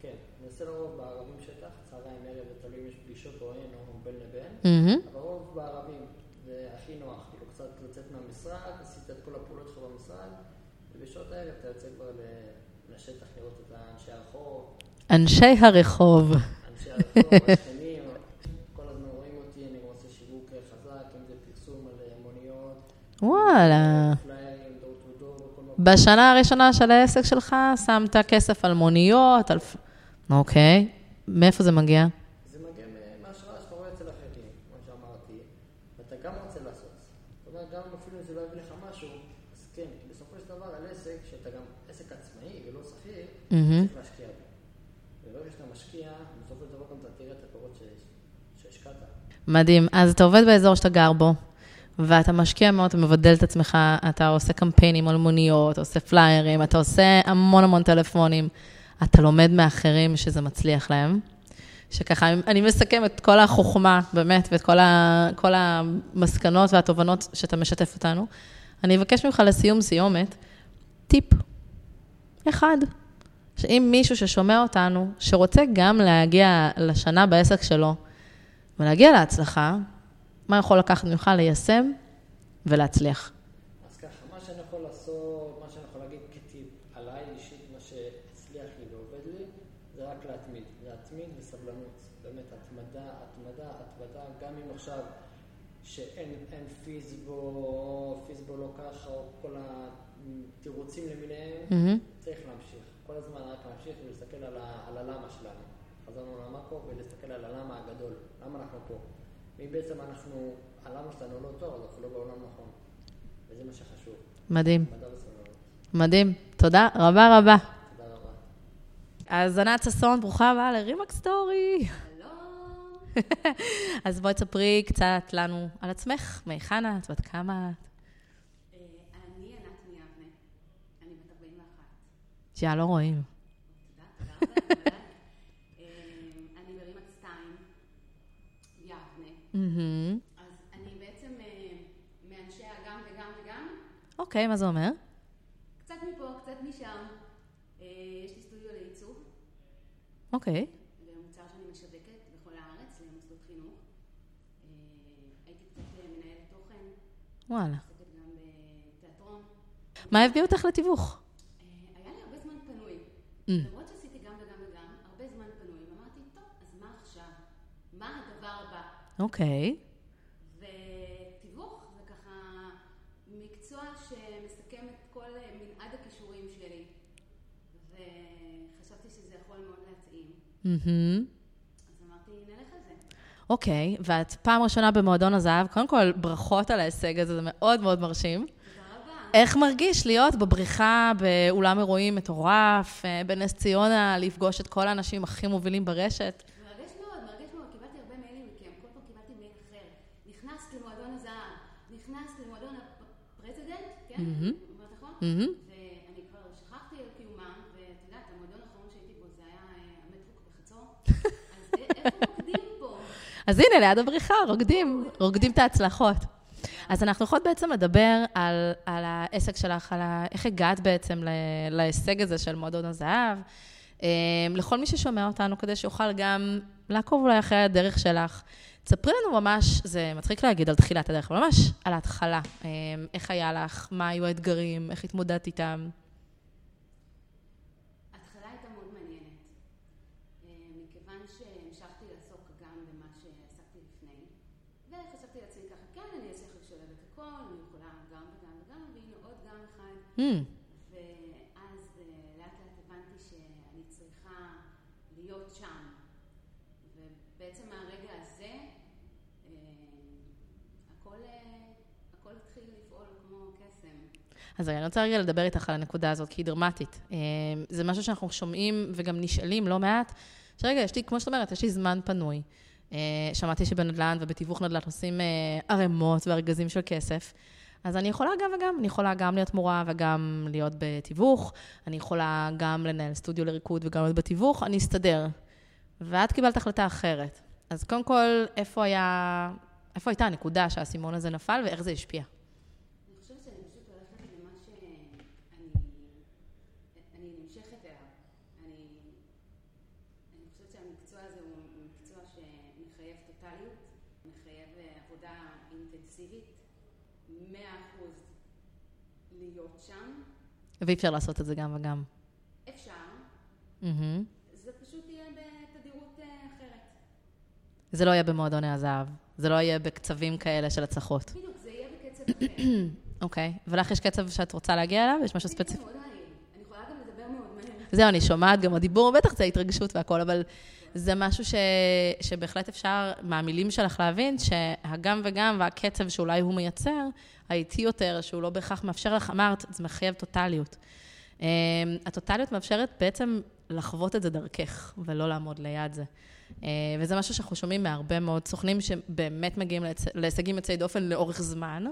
Speaker 5: כן, אני עושה לרוב בערבים שטח,
Speaker 1: צהריים
Speaker 5: ערב,
Speaker 1: ותלוי אם יש
Speaker 5: פגישות או אין, או בין לבין. אבל בערבים זה הכי נוח, כאילו קצת לצאת מהמשרד, עשית את כל הפעולות שלך במשרד, ובשעות הערב אתה יוצא כבר לשטח לראות את אנשי הרחוב.
Speaker 1: אנשי הרחוב.
Speaker 5: אנשי הרחוב, השכנים, כל הזמן רואים אותי, אני עושה שיווק חזק, אם זה פרסום על מוניות.
Speaker 1: וואלה. בשנה הראשונה של העסק שלך שמת כסף על מוניות, על... אוקיי. מאיפה זה מגיע?
Speaker 5: זה מגיע מהשראה שאתה רואה אצל אחרים, כמו שאמרתי, ואתה גם רוצה לעשות. זאת אומרת, גם אפילו אם זה לא יביא לך משהו, אז כן, כי בסופו של דבר על עסק, שאתה גם עסק עצמאי ולא שכיר, צריך להשקיע בו. וברגע שאתה משקיע, בסופו של דבר גם אתה תראה את הפירות שהשקעת.
Speaker 1: מדהים. אז אתה עובד באזור שאתה גר בו. ואתה משקיע מאוד, אתה מבדל את עצמך, אתה עושה קמפיינים על מוניות, עושה פליירים, אתה עושה המון המון טלפונים. אתה לומד מאחרים שזה מצליח להם. שככה, אני מסכם את כל החוכמה, באמת, ואת כל, ה, כל המסקנות והתובנות שאתה משתף אותנו. אני אבקש ממך לסיום סיומת, טיפ אחד, שאם מישהו ששומע אותנו, שרוצה גם להגיע לשנה בעסק שלו, ולהגיע להצלחה, מה יכול לקחת ממך ליישם ולהצליח?
Speaker 5: אז ככה, מה שאני יכול לעשות, מה שאני יכול להגיד כטיפ עליי אישית, מה שהצליח לי ועובד לי, זה רק להתמיד. להתמיד וסבלנות. באמת, התמדה, התמדה, התמדה, גם אם עכשיו שאין פיזבו, פיזבו לא ככה, או כל התירוצים למיניהם, mm-hmm. צריך להמשיך. כל הזמן רק להמשיך ולהסתכל על, על הלמה שלנו. חזרנו למאקו ולהסתכל על הלמה הגדול. למה אנחנו פה? ואם בעצם אנחנו, הלמה שלנו לא טוב, אז אנחנו לא בעולם נכון. וזה מה שחשוב.
Speaker 1: מדהים. מדהים. תודה רבה רבה.
Speaker 5: תודה רבה.
Speaker 1: אז ענת ששון, ברוכה הבאה לרימק סטורי. אז בואי תספרי קצת לנו על עצמך, מהיכן את, בת כמה את?
Speaker 6: אני ענת מיבנה, אני בת 41.
Speaker 1: יא, לא רואים.
Speaker 6: תודה, תודה רבה. יבנה. אז אני בעצם מאנשי הגם וגם וגם.
Speaker 1: אוקיי, מה זה אומר?
Speaker 6: קצת מפה, קצת משם. יש לי סטודיו לעיצוב.
Speaker 1: אוקיי.
Speaker 6: זה מוצר שאני משווקת בכל הארץ למוסדות חינוך. הייתי קצת מנהלת תוכן.
Speaker 1: וואלה.
Speaker 6: עוסקת גם בתיאטרון.
Speaker 1: מה הביא אותך לתיווך?
Speaker 6: היה לי הרבה זמן פנוי. למרות שעשיתי גם וגם וגם, הרבה זמן פנוי. ואמרתי, טוב, אז מה עכשיו? מה הדבר הבא?
Speaker 1: אוקיי.
Speaker 6: ותיווך זה ככה מקצוע שמסכם את כל מנעד הכישורים שלי. וחשבתי שזה יכול מאוד להתאים. אז אמרתי, נלך על זה.
Speaker 1: אוקיי, ואת פעם ראשונה במועדון הזהב, קודם כל, ברכות על ההישג הזה, זה מאוד מאוד מרשים.
Speaker 6: תודה רבה.
Speaker 1: איך מרגיש להיות בבריחה באולם אירועים מטורף, בנס ציונה, לפגוש את כל האנשים הכי מובילים ברשת?
Speaker 6: מרגש מאוד, מרגש מאוד. קיבלתי הרבה מיילים מכם, כל פעם קיבלתי מייל אחר. נכנסת למועדון הזהב, נכנסת למועדון הפרזידנט, כן? נכון? ואני כבר שכחתי על קיומם, ואת יודעת, המועדון האחרון שהייתי בו זה היה המטרוק בחצור. אז איפה רוקדים פה?
Speaker 1: אז הנה, ליד הבריחה, רוקדים, רוקדים את ההצלחות. אז אנחנו יכולות בעצם לדבר על, על העסק שלך, על ה, איך הגעת בעצם להישג הזה של מועדון הזהב, לכל מי ששומע אותנו, כדי שיוכל גם לעקוב אולי אחרי הדרך שלך. תספרי לנו ממש, זה מצחיק להגיד על תחילת הדרך, אבל ממש על ההתחלה. איך היה לך, מה היו האתגרים, איך התמודדת איתם.
Speaker 6: ההתחלה הייתה מאוד מעניינת, מכיוון שהמשכתי לעסוק גם במה שעסקתי לפני, וחשבתי לעצמי ככה, כן, אני אעשה איך לשלב את הכל, אני יכולה גם וגם וגם, והנה עוד גם אחד. ואז לאט לאט הבנתי שאני צריכה להיות שם. ובעצם מהרגע הזה, הכל התחיל לפעול כמו קסם.
Speaker 1: אז אני רוצה רגע לדבר איתך על הנקודה הזאת, כי היא דרמטית. זה משהו שאנחנו שומעים וגם נשאלים לא מעט, שרגע, יש לי, כמו שאת אומרת, יש לי זמן פנוי. שמעתי שבנדל"ן ובתיווך נדל"ן עושים ערימות וארגזים של כסף. אז אני יכולה גם וגם, אני יכולה גם להיות מורה וגם להיות בתיווך, אני יכולה גם לנהל סטודיו לריקוד וגם להיות בתיווך, אני אסתדר. ואת קיבלת החלטה אחרת. אז קודם כל, איפה היה, איפה הייתה הנקודה שהאסימון הזה נפל ואיך זה השפיע?
Speaker 6: אני חושבת שאני פשוט הולכת למה שאני נמשכת אליו. אני חושבת שהמקצוע הזה הוא מקצוע שמחייב טוטליות. מחייב אה, עבודה אינטנסיבית, מאה אחוז להיות שם.
Speaker 1: ואי אפשר לעשות את זה גם וגם.
Speaker 6: אפשר,
Speaker 1: מהמם.
Speaker 6: זה פשוט יהיה בתדירות אה, אחרת.
Speaker 1: זה לא יהיה במועדוני הזהב. זה לא יהיה בקצבים כאלה של הצלחות.
Speaker 6: בדיוק, זה יהיה בקצב אחר.
Speaker 1: אוקיי. ולך יש קצב שאת רוצה להגיע אליו? יש משהו ספציפי?
Speaker 6: מאוד מעניין. אני יכולה גם לדבר מאוד מהר.
Speaker 1: זהו, אני שומעת גם הדיבור, בטח זה התרגשות והכל, אבל זה משהו ש... שבהחלט אפשר, מהמילים שלך להבין, שהגם וגם והקצב שאולי הוא מייצר, האיטי יותר, שהוא לא בהכרח מאפשר לך, אמרת, זה מחייב טוטליות. אמ, הטוטליות מאפשרת בעצם לחוות את זה דרכך, ולא לעמוד ליד זה. אה, וזה משהו שאנחנו שומעים מהרבה מאוד סוכנים שבאמת מגיעים להישגים יוצאי דופן לאורך זמן.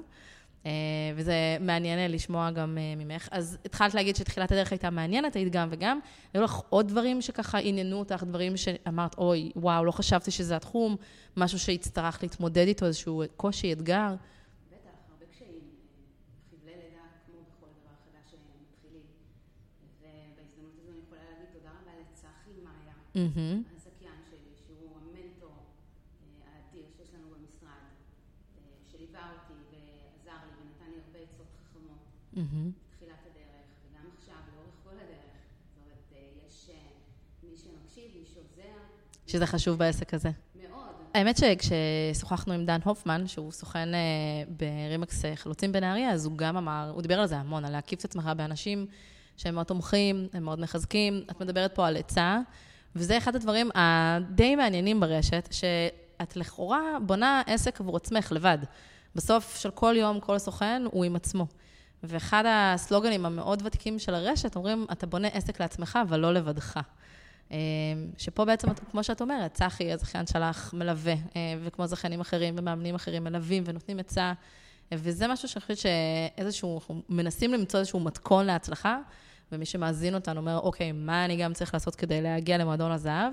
Speaker 1: אה, וזה מעניין לשמוע גם אה, ממך. אז התחלת להגיד שתחילת הדרך הייתה מעניינת, היית גם וגם. היו לך עוד דברים שככה עניינו אותך, דברים שאמרת, אוי, וואו, לא חשבתי שזה התחום, משהו שהצטרכת להתמודד איתו, איזשהו קושי, אתגר.
Speaker 6: בטח, הרבה קשיים, אה, חבלי לידה כמו בכל דבר חדש שמתחילים. ובהזדמנות הזו אני יכולה להגיד תודה רבה לצחי מאיה,
Speaker 1: מהמם.
Speaker 6: הזכיין שלי, שהוא המנטור אה, האדיר שיש לנו במשרד, אה, שליווה אותי ועזר לי ונתן לי הרבה עצות חכמות
Speaker 1: מהמם.
Speaker 6: בתחילת הדרך, וגם עכשיו, לאורך כל הדרך. זאת אומרת, אה, יש אה, מי שמקשיב, מי שעוזר,
Speaker 1: שזה חשוב בעסק הזה.
Speaker 6: מאוד.
Speaker 1: האמת שכששוחחנו עם דן הופמן, שהוא סוכן אה, ברימקס חלוצים בנהריה, אז הוא גם אמר, הוא דיבר על זה המון, על להקיף את עצמך באנשים שהם מאוד תומכים, הם מאוד מחזקים. את מדברת פה על עצה, וזה אחד הדברים הדי מעניינים ברשת, שאת לכאורה בונה עסק עבור עצמך לבד. בסוף של כל יום, כל סוכן הוא עם עצמו. ואחד הסלוגנים המאוד ותיקים של הרשת, אומרים, אתה בונה עסק לעצמך, אבל לא לבדך. אה, שפה בעצם, כמו שאת אומרת, צחי, הזכיין שלך, מלווה, אה, וכמו זכיינים אחרים ומאמנים אחרים מלווים ונותנים עצה, אה, וזה משהו שאני חושבת שאיזשהו, אנחנו מנסים למצוא איזשהו מתכון להצלחה, ומי שמאזין אותנו אומר, אוקיי, מה אני גם צריך לעשות כדי להגיע למועדון הזהב?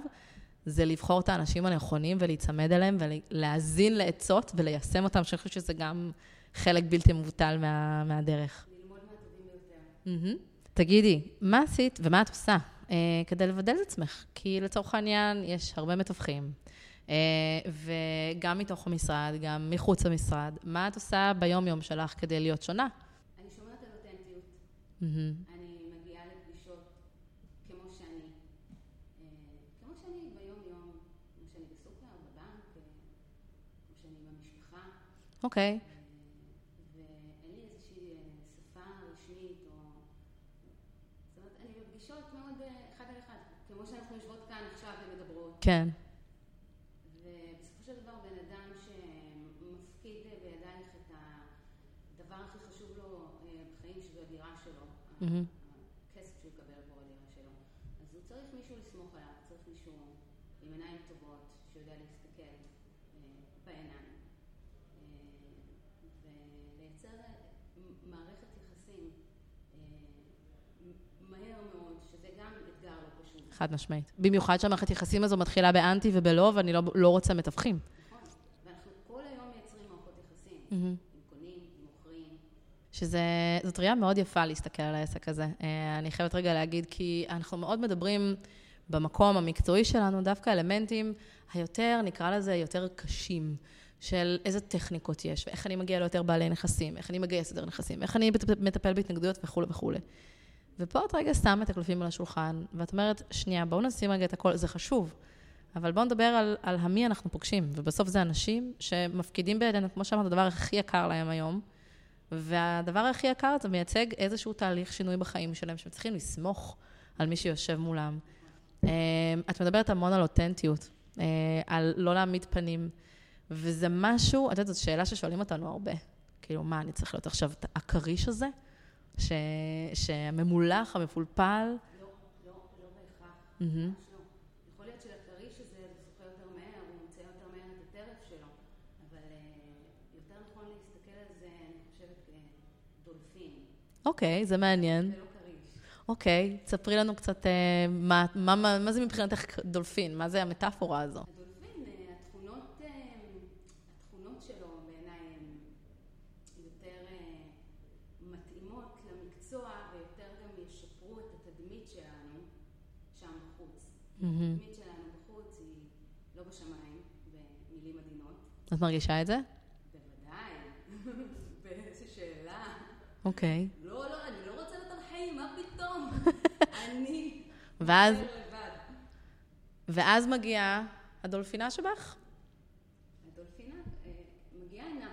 Speaker 1: זה לבחור את האנשים הנכונים ולהיצמד אליהם ולהאזין לעצות וליישם אותם, שאני חושבת שזה גם חלק בלתי מבוטל מה, מהדרך.
Speaker 6: ללמוד מהטובים ביותר.
Speaker 1: מהמם. תגידי, מה עשית ומה את עושה אה, כדי לבדל את עצמך? כי לצורך העניין יש הרבה מתווכים, אה, וגם מתוך המשרד, גם מחוץ למשרד. מה את עושה ביום-יום שלך כדי להיות שונה?
Speaker 6: אני שומרת על אותנטיות.
Speaker 1: מהמם.
Speaker 6: אני מגיעה לפגישות כמו שאני. אה, כמו שאני ביום-יום, כמו שאני בסופר, בבנק, אה, כמו שאני במשפחה.
Speaker 1: אוקיי.
Speaker 6: ואין לי איזושהי אה, שפה רשמית או... זאת אומרת, אני בפגישות מאוד אה, אחד על אחד, כמו שאנחנו יושבות כאן עכשיו ומדברות.
Speaker 1: כן.
Speaker 6: ובסופו של דבר בן אדם שמפקיד בידייך את הדבר הכי חשוב לו בחיים, שזו הדירה שלו,
Speaker 1: מהמם.
Speaker 6: הכסף שהוא יקבל עבור הדירה שלו, אז הוא צריך מישהו לסמוך עליו, צריך מישהו עם עיניים טובות, שיודע להסתכל אה, בעיניים, אה, ולייצר אה, מ- מערכת יחסים אה, מ- מהר מאוד, שזה גם אתגר לא פשוט.
Speaker 1: חד משמעית. במיוחד שהמערכת יחסים הזו מתחילה באנטי ובלא, ואני לא, לא רוצה מתווכים.
Speaker 6: ואנחנו כל היום מייצרים מערכות יחסים,
Speaker 1: מהמם.
Speaker 6: עם קונים, עם מוכרים,
Speaker 1: שזאת ראייה מאוד יפה להסתכל על העסק הזה. אה, אני חייבת רגע להגיד, כי אנחנו מאוד מדברים במקום המקצועי שלנו, דווקא אלמנטים היותר, נקרא לזה, יותר קשים, של איזה טכניקות יש, ואיך אני מגיע ליותר בעלי נכסים, איך אני מגייס יותר נכסים, איך אני מטפל בהתנגדויות וכולי וכולי. ופה את רגע שמה את הקלפים על השולחן, ואת אומרת, שנייה, בואו נשים רגע את הכל, זה חשוב, אבל בואו נדבר על, על המי אנחנו פוגשים, ובסוף זה אנשים שמפקידים בידינו, כמו שאמרת, הדבר הכי יקר להם היום, והדבר הכי יקר זה מייצג איזשהו תהליך שינוי בחיים שלהם, שהם צריכים לסמוך על מי שיושב מולם. אה, את מדברת המון על אותנטיות, אה, על לא להעמיד פנים, וזה משהו, את יודעת, זאת שאלה ששואלים אותנו הרבה. כאילו, מה, אני צריך להיות עכשיו הכריש הזה? ש... שהממולח, המפולפל?
Speaker 6: לא, לא, לא בהכרח, לא. יכול להיות שלכריש הזה שוחה יותר מהר, הוא מוצא יותר מהר את הטרף שלו, אבל אה, יותר נכון להסתכל על זה, אני חושבת, כדולפין,
Speaker 1: אוקיי, זה מעניין. אוקיי, תספרי לנו קצת אה, מה, מה, מה, מה זה מבחינתך דולפין? מה זה המטאפורה הזו?
Speaker 6: הדולפין, אה, התכונות, אה, התכונות שלו בעיניי הן יותר אה, מתאימות למקצוע ויותר גם ישפרו את התדמית שלנו שם בחוץ.
Speaker 1: מהמם.
Speaker 6: התדמית שלנו בחוץ היא לא בשמיים, במילים עדינות.
Speaker 1: את מרגישה את זה?
Speaker 6: בוודאי. באיזו שאלה.
Speaker 1: אוקיי.
Speaker 6: לא, לא, אני לא רוצה חיים, מה פתאום? אני...
Speaker 1: ואז. ואז מגיעה הדולפינה שבך?
Speaker 6: הדולפינה, אה, מגיעה עינת,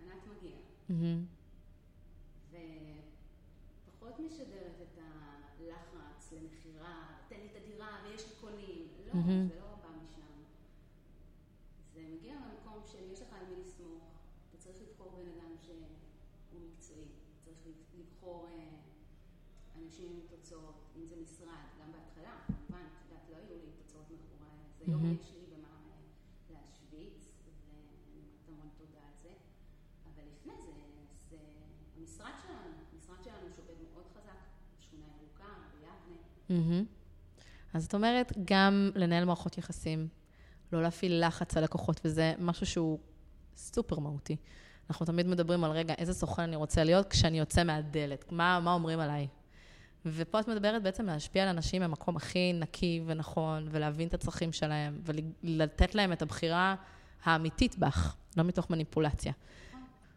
Speaker 6: עינת מגיעה.
Speaker 1: מהמם.
Speaker 6: ופחות משדרת את הלחץ למכירה, תן לי את הדירה ויש לי קונים. לא,
Speaker 1: מהמם.
Speaker 6: זה לא בא משם. זה מגיע ממקום של יש לך על מי לסמוך, אתה צריך לבחור בן אדם שהוא מקצועי, צריך לבחור אה, אנשים עם תוצאות, אם זה משרד, גם בהתחלה, כמובן, את יודעת, לא היו לי תוצאות מאחורי, אז היום. יש לי במה אה, להשוויץ, ואני אומרת המון תודה על זה. אבל לפני זה, זה המשרד שלנו, המשרד שלנו שוקד מאוד חזק, בשכונה ירוקה, ביבנה.
Speaker 1: אז את אומרת, גם לנהל מערכות יחסים, לא להפעיל לחץ על לקוחות, וזה משהו שהוא סופר מהותי. אנחנו תמיד מדברים על, רגע, איזה סוכן אני רוצה להיות כשאני יוצא מהדלת, מה, מה אומרים עליי? ופה את מדברת בעצם להשפיע על אנשים מהמקום הכי נקי ונכון, ולהבין את הצרכים שלהם, ולתת להם את הבחירה האמיתית בך, לא מתוך מניפולציה.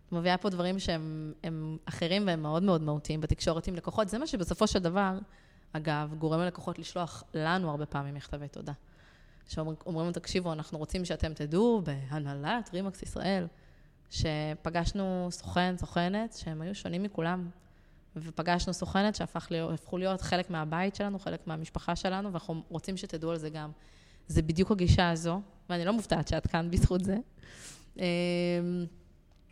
Speaker 1: את מביאה פה דברים שהם הם אחרים והם מאוד מאוד מהותיים בתקשורת עם לקוחות. זה מה שבסופו של דבר, אגב, גורם ללקוחות לשלוח לנו הרבה פעמים מכתבי תודה. שאומרים לנו, תקשיבו, אנחנו רוצים שאתם תדעו בהנהלת רימקס ישראל, שפגשנו סוכן, סוכנת, שהם היו שונים מכולם. ופגשנו סוכנת שהפכו להיות, חלק מהבית שלנו, חלק מהמשפחה שלנו, ואנחנו רוצים שתדעו על זה גם. זה בדיוק הגישה הזו, ואני לא מופתעת שאת כאן בזכות זה. אמ,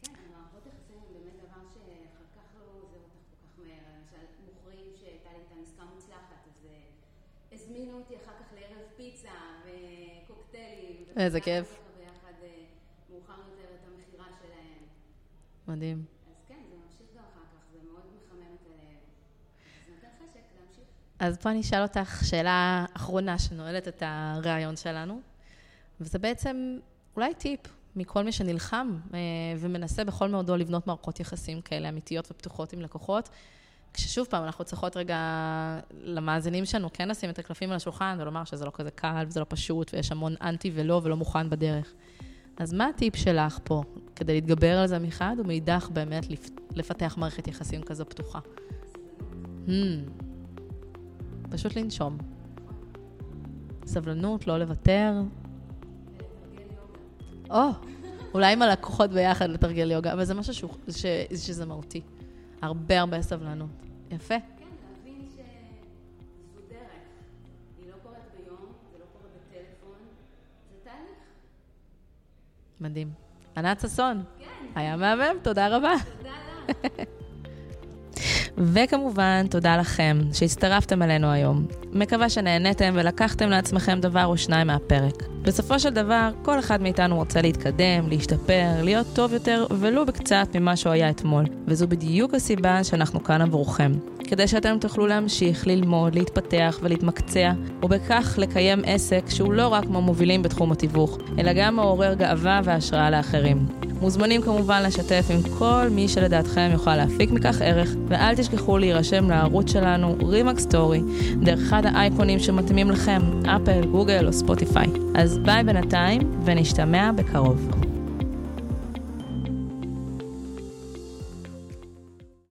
Speaker 6: כן, המערכות יחסים הם באמת דבר שאחר כך לא עוזר אותך כל כך מהר. למשל, מוכרים שהייתה לי איתם עסקה מוצלחת, אז אה, הזמינו אותי אחר כך לערב פיצה וקוקטיילים.
Speaker 1: איזה
Speaker 6: ופתחנו
Speaker 1: כיף.
Speaker 6: ככה ביחד אה, מאוחר יותר את המכירה שלהם.
Speaker 1: מדהים.
Speaker 6: אז כן, זה ממשיך גם אחר כך, זה מאוד מחמם את הלב. זה נותן חשק להמשיך.
Speaker 1: אז פה אני אשאל אותך שאלה אחרונה שנועלת את הריאיון שלנו, וזה בעצם אולי טיפ מכל מי שנלחם אה, ומנסה בכל מאודו לבנות מערכות יחסים כאלה אמיתיות ופתוחות עם לקוחות. כששוב פעם, אנחנו צריכות רגע למאזינים שלנו כן לשים את הקלפים על השולחן ולומר שזה לא כזה קל וזה לא פשוט ויש המון אנטי ולא ולא מוכן בדרך. אז מה הטיפ שלך פה כדי להתגבר על זה מחד, ומאידך באמת לפ- לפתח מערכת יחסים כזו פתוחה? Hmm. פשוט לנשום. סבלנות, לא לוותר. או, אולי עם הלקוחות ביחד לתרגל יוגה, אבל זה משהו שהוא, ש, שזה מהותי. הרבה הרבה סבלנות. יפה.
Speaker 6: כן, לא לא.
Speaker 1: מדהים. ענת ששון,
Speaker 6: כן,
Speaker 1: היה מהמם, תודה רבה.
Speaker 6: תודה לך.
Speaker 1: וכמובן, תודה לכם שהצטרפתם אלינו היום. מקווה שנהניתם ולקחתם לעצמכם דבר או שניים מהפרק. בסופו של דבר, כל אחד מאיתנו רוצה להתקדם, להשתפר, להיות טוב יותר, ולו בקצת ממה שהוא היה אתמול. וזו בדיוק הסיבה שאנחנו כאן עבורכם. כדי שאתם תוכלו להמשיך ללמוד, להתפתח ולהתמקצע, ובכך לקיים עסק שהוא לא רק מהמובילים בתחום התיווך, אלא גם מעורר גאווה והשראה לאחרים. מוזמנים כמובן לשתף עם כל מי שלדעתכם יוכל להפיק מכך ערך, ואל תשכחו להירשם לערוץ שלנו, רימאק סטורי, דרך אחד האייקונים שמתאימים לכם, אפל, גוגל או ספוטיפיי. אז ביי בינתיים, ונשתמע בקרוב.